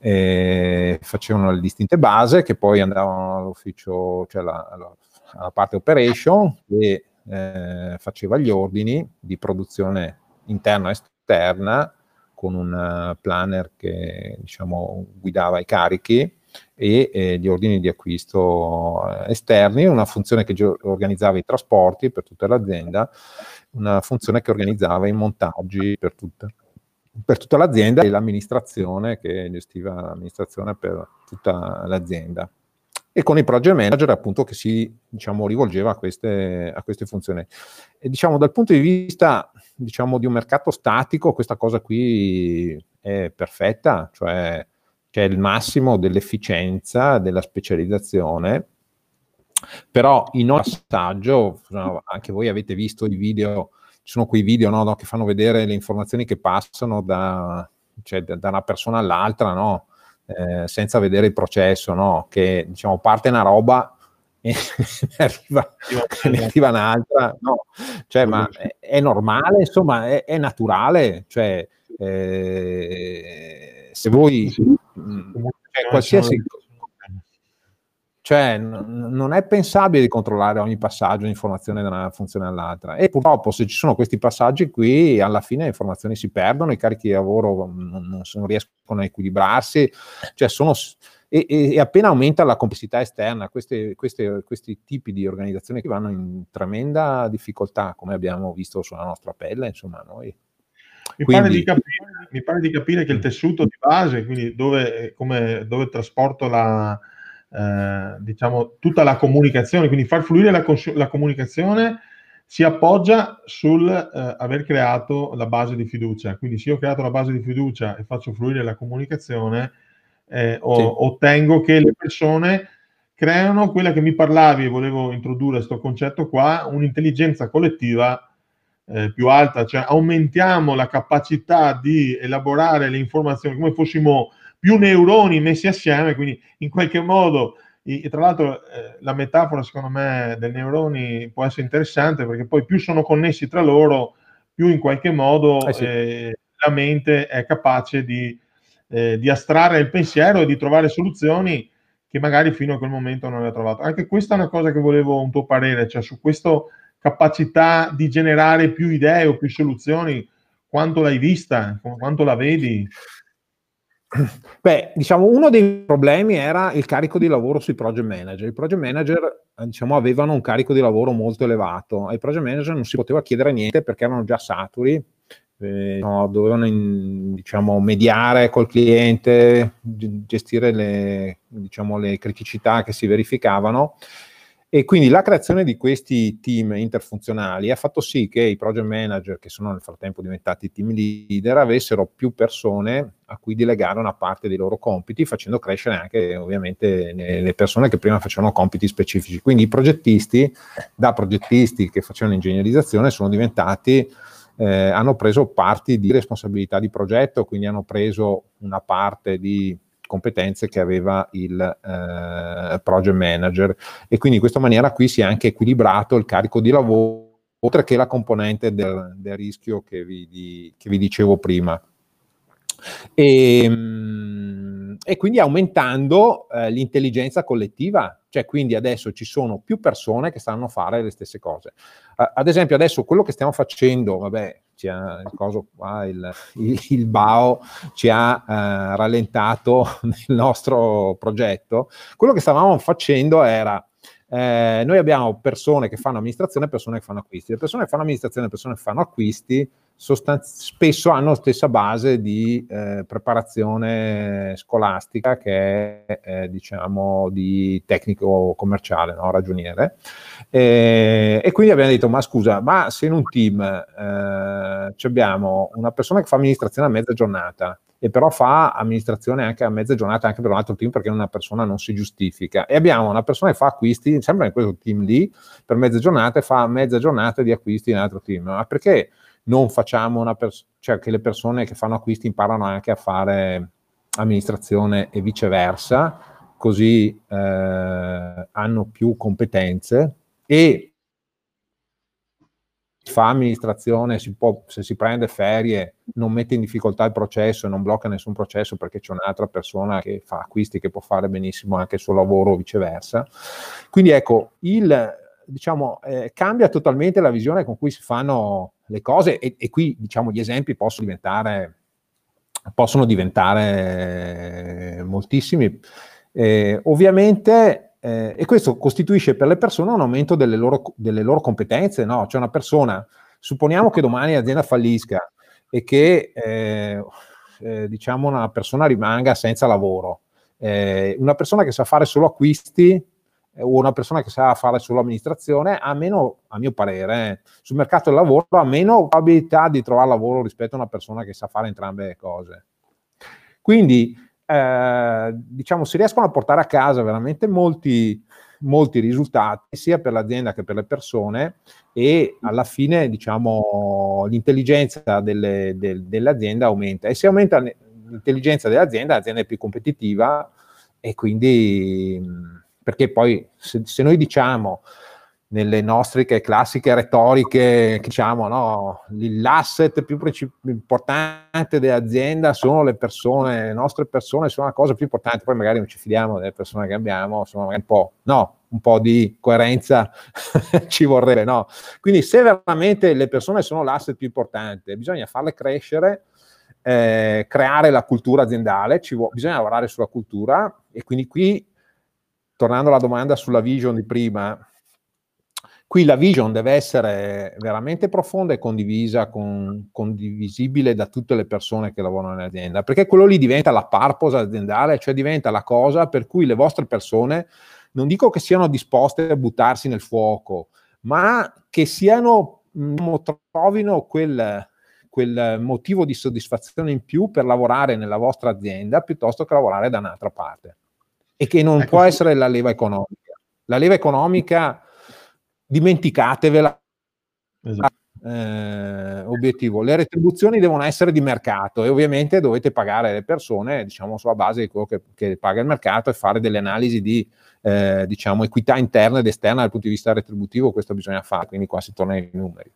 eh, facevano le distinte base che poi andavano all'ufficio, cioè alla, alla, alla parte operation e eh, faceva gli ordini di produzione interna e esterna con un uh, planner che diciamo guidava i carichi e eh, gli ordini di acquisto eh, esterni, una funzione che organizzava i trasporti per tutta l'azienda, una funzione che organizzava i montaggi per tutta per tutta l'azienda e l'amministrazione che gestiva l'amministrazione per tutta l'azienda. E con il project manager appunto che si diciamo, rivolgeva a queste, a queste funzioni. E diciamo dal punto di vista diciamo, di un mercato statico questa cosa qui è perfetta, cioè c'è il massimo dell'efficienza, della specializzazione, però in ogni passaggio, anche voi avete visto i video ci sono quei video no, no, che fanno vedere le informazioni che passano da, cioè, da una persona all'altra, no? Eh, senza vedere il processo, no? che diciamo, parte una roba e ne arriva, ne arriva un'altra, no? cioè, ma è, è, normale, insomma, è, è naturale, cioè, eh, se voi mh, cioè, qualsiasi cioè, n- non è pensabile di controllare ogni passaggio di informazione da una funzione all'altra. E purtroppo, se ci sono questi passaggi qui, alla fine le informazioni si perdono, i carichi di lavoro non, non riescono a equilibrarsi, cioè sono, e, e, appena aumenta la complessità esterna, queste, queste, questi tipi di organizzazioni che vanno in tremenda difficoltà, come abbiamo visto sulla nostra pelle, insomma, noi. Mi, quindi, pare capire, mi pare di capire che il tessuto di base, quindi dove, come, dove trasporto la, eh, diciamo, tutta la comunicazione, quindi far fluire la, la comunicazione si appoggia sul eh, aver creato la base di fiducia. Quindi se io ho creato la base di fiducia e faccio fluire la comunicazione, eh, o, sì. ottengo che le persone creano quella che mi parlavi e volevo introdurre questo concetto qua, un'intelligenza collettiva eh, più alta, cioè aumentiamo la capacità di elaborare le informazioni come fossimo più neuroni messi assieme, quindi in qualche modo, e, tra l'altro eh, la metafora secondo me dei neuroni può essere interessante perché poi più sono connessi tra loro, più in qualche modo eh sì. eh, la mente è capace di eh, di astrarre il pensiero e di trovare soluzioni che magari fino a quel momento non aveva trovato. Anche questa è una cosa che volevo un tuo parere, cioè su questa capacità di generare più idee o più soluzioni, quanto l'hai vista, quanto la vedi? Beh, diciamo, uno dei problemi era il carico di lavoro sui project manager. I project manager, diciamo, avevano un carico di lavoro molto elevato. Ai project manager non si poteva chiedere niente perché erano già saturi eh, no, dovevano in, diciamo, mediare col cliente, gestire le, diciamo, le criticità che si verificavano e quindi la creazione di questi team interfunzionali ha fatto sì che i project manager, che sono nel frattempo diventati team leader, avessero più persone a cui delegare una parte dei loro compiti, facendo crescere anche ovviamente le persone che prima facevano compiti specifici. Quindi i progettisti, da progettisti che facevano ingegnerizzazione, sono diventati eh, hanno preso parti di responsabilità di progetto, quindi hanno preso una parte di competenze che aveva il eh, project manager e quindi in questa maniera qui si è anche equilibrato il carico di lavoro oltre che la componente del, del rischio che vi, di, che vi, dicevo prima. E, ehm, e quindi aumentando eh, l'intelligenza collettiva, cioè quindi adesso ci sono più persone che stanno a fare le stesse cose. Uh, ad esempio adesso quello che stiamo facendo, vabbè, ci ha, il, coso qua, il, il, il BAO ci ha uh, rallentato nel nostro progetto, quello che stavamo facendo era eh, noi abbiamo persone che fanno amministrazione e persone che fanno acquisti. Le persone che fanno amministrazione e le persone che fanno acquisti sostanz- spesso hanno la stessa base di eh, preparazione scolastica che è, eh, diciamo, di tecnico commerciale, no? ragioniere. E, e, quindi abbiamo detto, ma scusa, ma se in un team eh, abbiamo una persona che fa amministrazione a mezza giornata, e però fa amministrazione anche a mezza giornata anche per un altro team perché una persona non si giustifica. E abbiamo una persona che fa acquisti sempre in questo team lì per mezza giornata e fa mezza giornata di acquisti in altro team. Ma perché non facciamo una persona cioè che le persone che fanno acquisti imparano anche a fare amministrazione e viceversa così eh, hanno più competenze e fa amministrazione, si può, se si prende ferie, non mette in difficoltà il processo non blocca nessun processo perché c'è un'altra persona che fa acquisti che può fare benissimo anche il suo lavoro o viceversa. Quindi ecco, il, diciamo, eh, cambia totalmente la visione con cui si fanno le cose e, e qui diciamo, gli esempi possono diventare, possono diventare moltissimi. Eh, ovviamente eh, e questo costituisce per le persone un aumento delle loro, delle loro competenze, no? Cioè una persona, supponiamo che domani l'azienda fallisca e che eh, eh, diciamo una persona rimanga senza lavoro, eh, una persona che sa fare solo acquisti eh, o una persona che sa fare solo amministrazione ha meno, a mio parere, sul mercato del lavoro ha meno probabilità di trovare lavoro rispetto a una persona che sa fare entrambe le cose. Quindi eh, diciamo, si riescono a portare a casa veramente molti, molti risultati, sia per l'azienda che per le persone, e alla fine, diciamo, l'intelligenza delle, del, dell'azienda aumenta. E se aumenta l'intelligenza dell'azienda, l'azienda è più competitiva e quindi, perché poi se, se noi diciamo nelle nostre classiche retoriche, diciamo, no? l'asset più importante dell'azienda sono le persone, le nostre persone sono la cosa più importante, poi magari non ci fidiamo delle persone che abbiamo, insomma, un po', no, un po' di coerenza ci vorrebbe, no? Quindi se veramente le persone sono l'asset più importante, bisogna farle crescere eh, creare la cultura aziendale, vuole, bisogna lavorare sulla cultura e quindi qui, tornando alla domanda sulla vision di prima, qui la vision deve essere veramente profonda e condivisa, con, condivisibile da tutte le persone che lavorano nell'azienda, perché quello lì diventa la purpose aziendale, cioè diventa la cosa per cui le vostre persone, non dico che siano disposte a buttarsi nel fuoco, ma che siano, trovino quel, quel motivo di soddisfazione in più per lavorare nella vostra azienda piuttosto che lavorare da un'altra parte. E che non ecco può essere la leva economica. La leva economica dimenticatevela. Esatto. Eh, obiettivo. Le retribuzioni devono essere di mercato e ovviamente dovete pagare le persone, diciamo, sulla base di quello che, che paga il mercato e fare delle analisi di, eh, diciamo, equità interna ed esterna dal punto di vista retributivo, questo bisogna fare, quindi qua si torna ai numeri.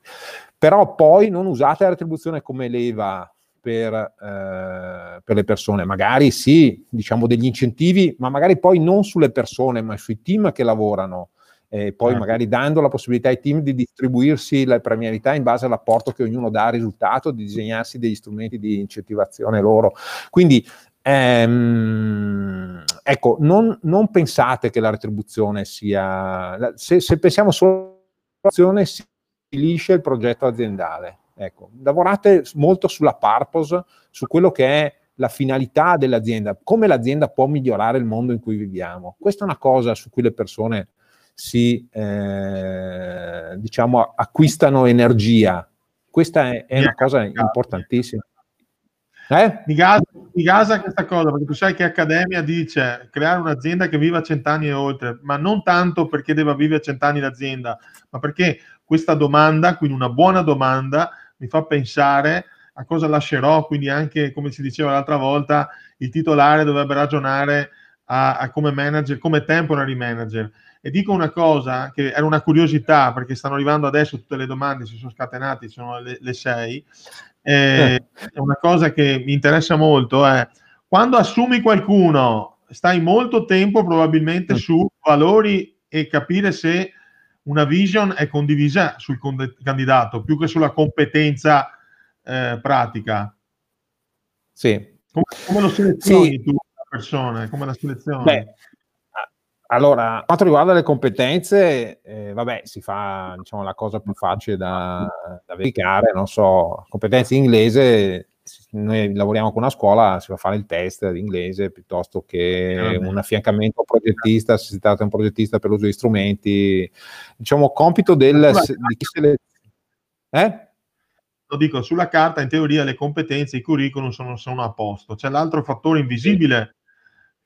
Però poi non usate la retribuzione come leva per, eh, per, le persone. Magari sì, diciamo degli incentivi, ma magari poi non sulle persone, ma sui team che lavorano e poi certo. magari dando la possibilità ai team di distribuirsi le premialità in base all'apporto che ognuno dà al risultato, di disegnarsi degli strumenti di incentivazione loro. Quindi ehm, ecco, non, non, pensate che la retribuzione sia, se, se pensiamo solo alla retribuzione si finisce il progetto aziendale. Ecco, lavorate molto sulla purpose, su quello che è la finalità dell'azienda, come l'azienda può migliorare il mondo in cui viviamo. Questa è una cosa su cui le persone si eh, diciamo acquistano energia. Questa è, è una cosa importantissima. Eh? Mi, gasa, mi gasa questa cosa perché tu sai che Accademia dice creare un'azienda che viva cent'anni e oltre, ma non tanto perché deve vivere cent'anni l'azienda, ma perché questa domanda, quindi una buona domanda, mi fa pensare a cosa lascerò, quindi anche come si diceva l'altra volta, il titolare dovrebbe ragionare a, a come manager, come temporary manager e dico una cosa che era una curiosità perché stanno arrivando adesso tutte le domande, si sono scatenati, sono le, le sei. Eh, è una cosa che mi interessa molto è quando assumi qualcuno, stai molto tempo probabilmente mm. su valori e capire se una vision è condivisa sul candidato più che sulla competenza eh, pratica. Sì. Come, come lo selezioni sì. tu una persona? Come la selezioni? Beh, allora, per quanto riguarda le competenze, eh, vabbè, si fa diciamo, la cosa più facile da, da verificare, non so, competenze in inglese, noi lavoriamo con una scuola, si va a fare il test di inglese piuttosto che eh, un affiancamento progettista, se si tratta di un progettista per l'uso di strumenti, diciamo, compito del, di chi se le... Eh? Lo dico, sulla carta in teoria le competenze, i curriculum sono, sono a posto, c'è l'altro fattore invisibile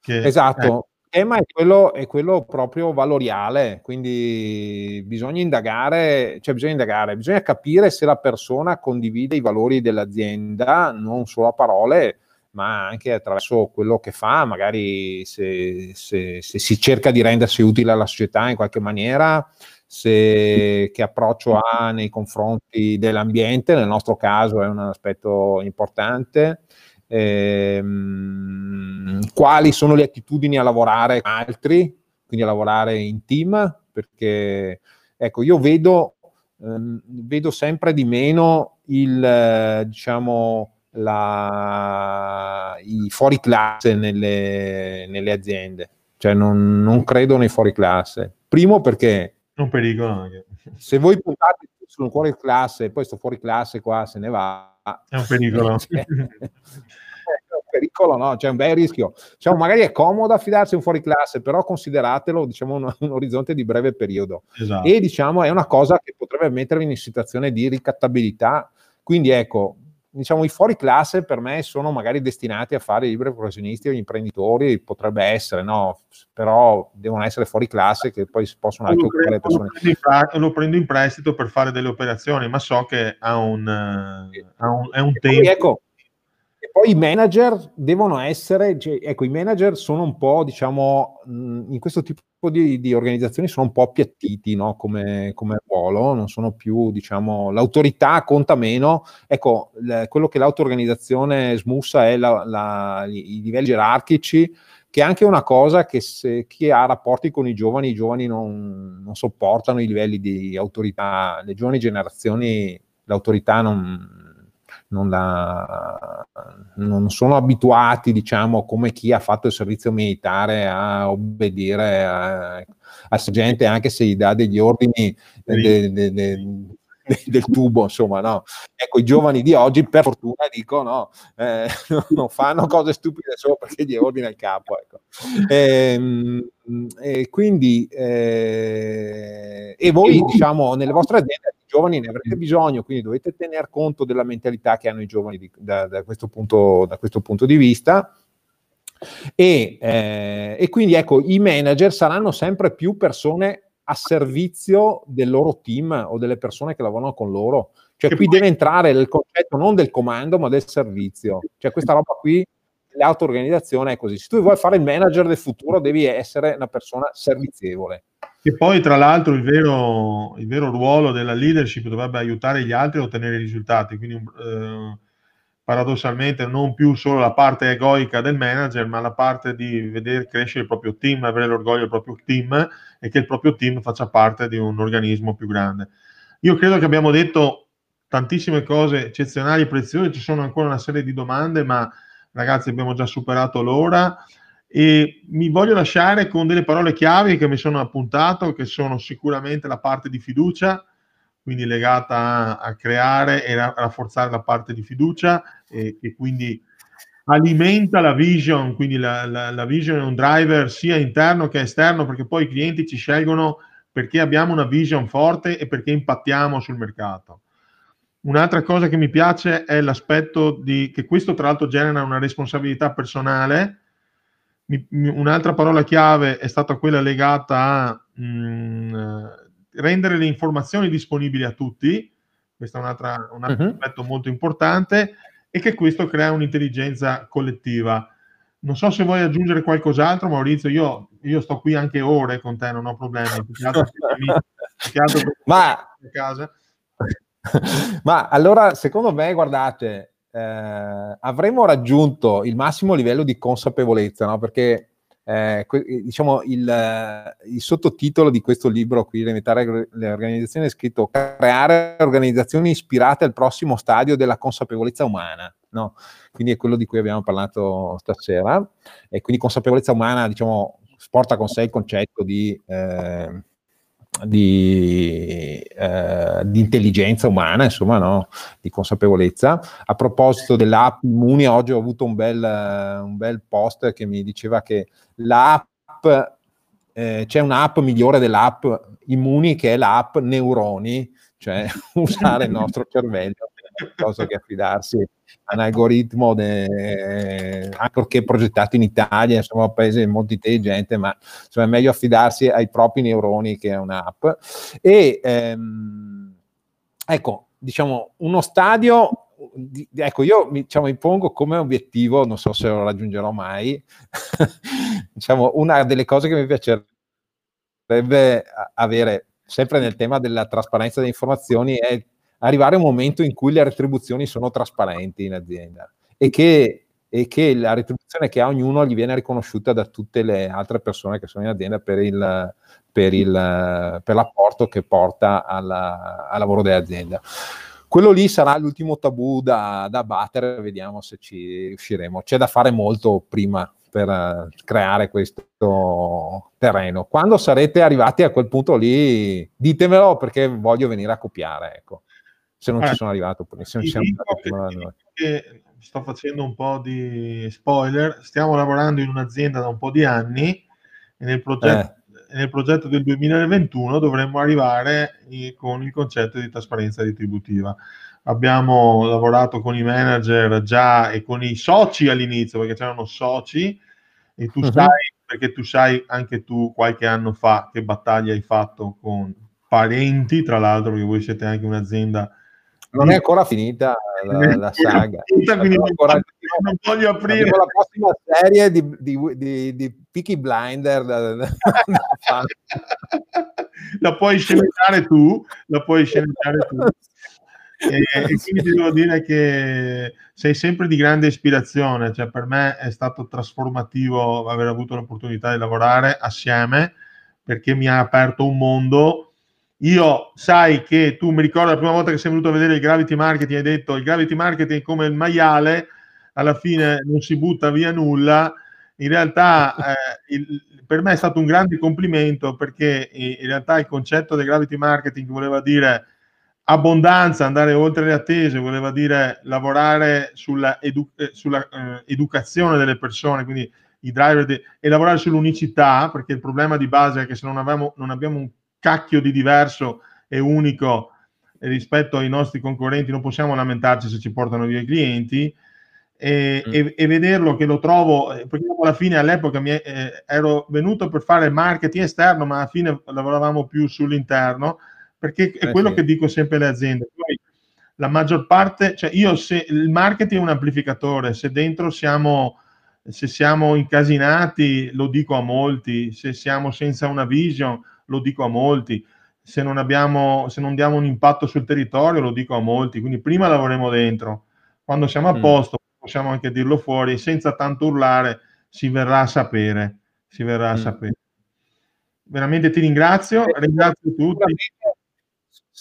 che... Esatto. Eh, tema è quello, è quello, proprio valoriale, quindi bisogna indagare, cioè bisogna indagare, bisogna capire se la persona condivide i valori dell'azienda, non solo a parole, ma anche attraverso quello che fa, magari se, se, se si cerca di rendersi utile alla società in qualche maniera, se, che approccio ha nei confronti dell'ambiente, nel nostro caso è un aspetto importante ehm, quali sono le attitudini a lavorare con altri, quindi a lavorare in team, perché ecco, io vedo, ehm, vedo sempre di meno il, diciamo, la, i fuori classe nelle, nelle aziende, cioè non, non, credo nei fuori classe. Primo perché... Un pericolo. Se voi puntate un fuori classe e poi sto fuori classe qua se ne va, è un pericolo. Cioè, è un pericolo, no? C'è un bel rischio. Diciamo, magari è comodo affidarsi a un fuori classe, però consideratelo diciamo, un, un orizzonte di breve periodo. Esatto. E diciamo, è una cosa che potrebbe mettervi in situazione di ricattabilità. Quindi ecco, diciamo, i fuori classe per me sono magari destinati a fare i liberi professionisti o gli imprenditori, potrebbe essere, no? Però devono essere fuori classe che poi si possono anche occupare le persone. Lo prendo in prestito per fare delle operazioni, ma so che ha un, ha un, è un tempo. Ecco, poi i manager devono essere, cioè, ecco, i manager sono un po', diciamo, in questo tipo di, di organizzazioni sono un po' appiattiti no? come, come, ruolo, non sono più, diciamo, l'autorità conta meno. Ecco, le, quello che l'auto-organizzazione smussa è la, la, i livelli gerarchici, che è anche una cosa che se chi ha rapporti con i giovani, i giovani non, non sopportano i livelli di autorità, le giovani generazioni l'autorità non non, la, non, sono abituati, diciamo, come chi ha fatto il servizio militare a obbedire al sergente anche se gli dà degli ordini de, de, de, del tubo, insomma, no. Ecco, i giovani di oggi, per fortuna, dico, no, eh, non fanno cose stupide solo perché gli ordina il capo, ecco. E, ehm, e quindi, eh, e voi, diciamo, nelle vostre aziende, giovani ne avrete bisogno, quindi dovete tener conto della mentalità che hanno i giovani di, da, da, questo punto, da questo punto di vista. E, eh, e, quindi ecco, i manager saranno sempre più persone a servizio del loro team o delle persone che lavorano con loro. Cioè, che qui poi... deve entrare il concetto non del comando, ma del servizio. Cioè, questa roba qui, l'auto-organizzazione è così. Se tu vuoi fare il manager del futuro, devi essere una persona servizievole. E poi, tra l'altro, il vero, il vero ruolo della leadership dovrebbe aiutare gli altri a ottenere risultati. Quindi, eh, paradossalmente non più solo la parte egoica del manager, ma la parte di vedere crescere il proprio team, avere l'orgoglio del proprio team e che il proprio team faccia parte di un organismo più grande. Io credo che abbiamo detto tantissime cose eccezionali e preziose, ci sono ancora una serie di domande, ma ragazzi abbiamo già superato l'ora e mi voglio lasciare con delle parole chiave che mi sono appuntato, che sono sicuramente la parte di fiducia, quindi legata a, a creare e a rafforzare la parte di fiducia e che quindi alimenta la vision, quindi la, la, la, vision è un driver sia interno che esterno perché poi i clienti ci scelgono perché abbiamo una vision forte e perché impattiamo sul mercato. Un'altra cosa che mi piace è l'aspetto di che questo tra l'altro genera una responsabilità personale. Mi, mi, un'altra parola chiave è stata quella legata a mh, mm, rendere le informazioni disponibili a tutti, questo è un altro, un altro uh-huh. aspetto molto importante, e che questo crea un'intelligenza collettiva. Non so se vuoi aggiungere qualcos'altro, Maurizio, io, io sto qui anche ore con te, non ho problemi. ma, ma allora, secondo me, guardate, eh, avremo raggiunto il massimo livello di consapevolezza, no? perché eh, diciamo il, il, sottotitolo di questo libro qui, Limitare le organizzazioni, è scritto Creare organizzazioni ispirate al prossimo stadio della consapevolezza umana. No? Quindi è quello di cui abbiamo parlato stasera. E quindi consapevolezza umana, diciamo, porta con sé il concetto di eh, di, eh, di, intelligenza umana, insomma, no? di consapevolezza. A proposito dell'app Immuni, oggi ho avuto un bel, un bel post che mi diceva che l'app, eh, c'è un'app migliore dell'app Immuni che è l'app Neuroni, cioè usare il nostro cervello piuttosto che affidarsi a un algoritmo, de, ancorché progettato in Italia, insomma, un paese molto intelligente, ma insomma, è meglio affidarsi ai propri neuroni che a un'app. E ehm, ecco, diciamo, uno stadio ecco, io diciamo, mi pongo come obiettivo, non so se lo raggiungerò mai, diciamo, una delle cose che mi piacerebbe avere sempre nel tema della trasparenza delle informazioni è arrivare a un momento in cui le retribuzioni sono trasparenti in azienda e che, e che la retribuzione che ha ognuno gli viene riconosciuta da tutte le altre persone che sono in azienda per, il, per, il, per l'apporto che porta alla, al lavoro dell'azienda. Quello lì sarà l'ultimo tabù da, da battere, vediamo se ci riusciremo. C'è da fare molto prima per uh, creare questo terreno. Quando sarete arrivati a quel punto lì, ditemelo perché voglio venire a copiare. Ecco se non eh, ci sono arrivato. Se non siamo arrivati, che sto facendo un po' di spoiler, stiamo lavorando in un'azienda da un po' di anni e nel progetto, eh. nel progetto del 2021 dovremmo arrivare con il concetto di trasparenza retributiva. Abbiamo lavorato con i manager già e con i soci all'inizio, perché c'erano soci, e tu uh-huh. sai, perché tu sai anche tu qualche anno fa che battaglia hai fatto con parenti, tra l'altro, che voi siete anche un'azienda non è ancora finita la, la saga. Ancora, non voglio aprire la prossima serie di, di, di, di Peaky Blinder. Da, da, la puoi sceneggiare tu, la puoi sceneggiare tu. E, e, quindi ti devo dire che sei sempre di grande ispirazione, cioè per me è stato trasformativo aver avuto l'opportunità di lavorare assieme perché mi ha aperto un mondo io sai che tu mi ricordo la prima volta che sei venuto a vedere il gravity marketing hai detto il gravity marketing è come il maiale alla fine non si butta via nulla. In realtà eh, il, per me è stato un grande complimento perché in realtà il concetto del gravity marketing voleva dire abbondanza, andare oltre le attese, voleva dire lavorare sulla, edu- eh, sulla eh, educazione delle persone, quindi i driver de- e lavorare sull'unicità, perché il problema di base è che se non, avevamo, non abbiamo un cacchio di diverso e unico rispetto ai nostri concorrenti, non possiamo lamentarci se ci portano via i clienti. E, mm. e, e vederlo che lo trovo, perché alla fine all'epoca mi, eh, ero venuto per fare marketing esterno, ma alla fine lavoravamo più sull'interno, perché è eh quello sì. che dico sempre alle aziende. Poi, la maggior parte, cioè io se il marketing è un amplificatore, se dentro siamo se siamo incasinati, lo dico a molti, se siamo senza una vision, lo dico a molti, se non, abbiamo, se non diamo un impatto sul territorio, lo dico a molti, quindi prima lavoriamo dentro, quando siamo a mm. posto possiamo anche dirlo fuori, senza tanto urlare, si verrà a sapere, si verrà a mm. sapere. Veramente ti ringrazio, ringrazio tutti.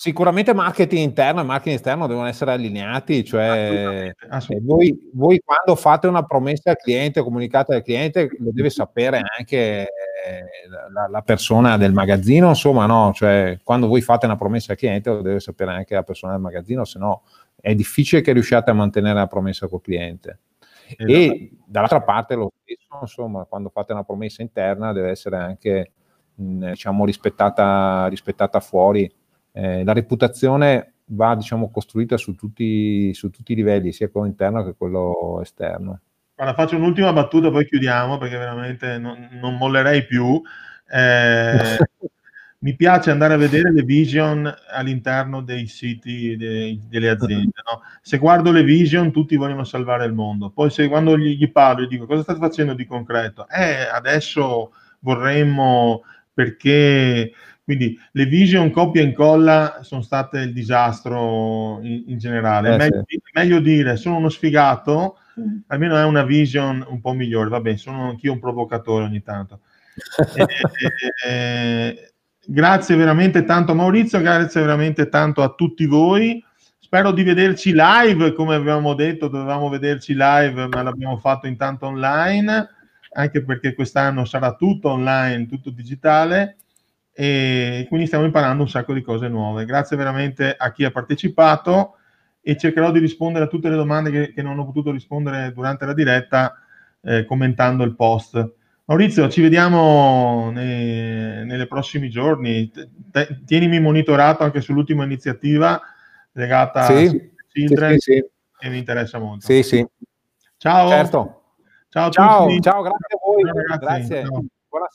Sicuramente marketing interno e marketing esterno devono essere allineati, cioè assolutamente, assolutamente. Voi, voi, quando fate una promessa al cliente, comunicate al cliente, lo deve sapere anche la, la, persona del magazzino, insomma, no? Cioè, quando voi fate una promessa al cliente, lo deve sapere anche la persona del magazzino, se no è difficile che riusciate a mantenere la promessa col cliente. Esatto. E dall'altra parte lo stesso, insomma, quando fate una promessa interna deve essere anche, diciamo, rispettata, rispettata fuori eh, la reputazione va diciamo, costruita su tutti, su tutti, i livelli, sia quello interno che quello esterno. Guarda, faccio un'ultima battuta, poi chiudiamo perché veramente non, non mollerei più. Eh, mi piace andare a vedere le vision all'interno dei siti dei, delle aziende. No? Se guardo le vision, tutti vogliono salvare il mondo. Poi, se quando gli, gli parlo, gli dico cosa state facendo di concreto? Eh, adesso vorremmo perché quindi le vision copia e incolla sono state il disastro in, in generale. Eh, meglio, sì. meglio, dire sono uno sfigato, mm. almeno è una vision un po' migliore. Vabbè, sono anch'io un provocatore ogni tanto. eh, eh, grazie veramente tanto Maurizio, grazie veramente tanto a tutti voi. Spero di vederci live, come avevamo detto, dovevamo vederci live, ma l'abbiamo fatto intanto online, anche perché quest'anno sarà tutto online, tutto digitale e quindi stiamo imparando un sacco di cose nuove. Grazie veramente a chi ha partecipato e cercherò di rispondere a tutte le domande che, che non ho potuto rispondere durante la diretta eh, commentando il post. Maurizio, ci vediamo nei, prossimi giorni. T- tienimi monitorato anche sull'ultima iniziativa legata sì, a Children sì, sì, che mi interessa molto. Sì, sì. Ciao. Certo. Ciao, ciao, ciao, grazie a voi. Ciao, grazie. Ciao. Buonasera.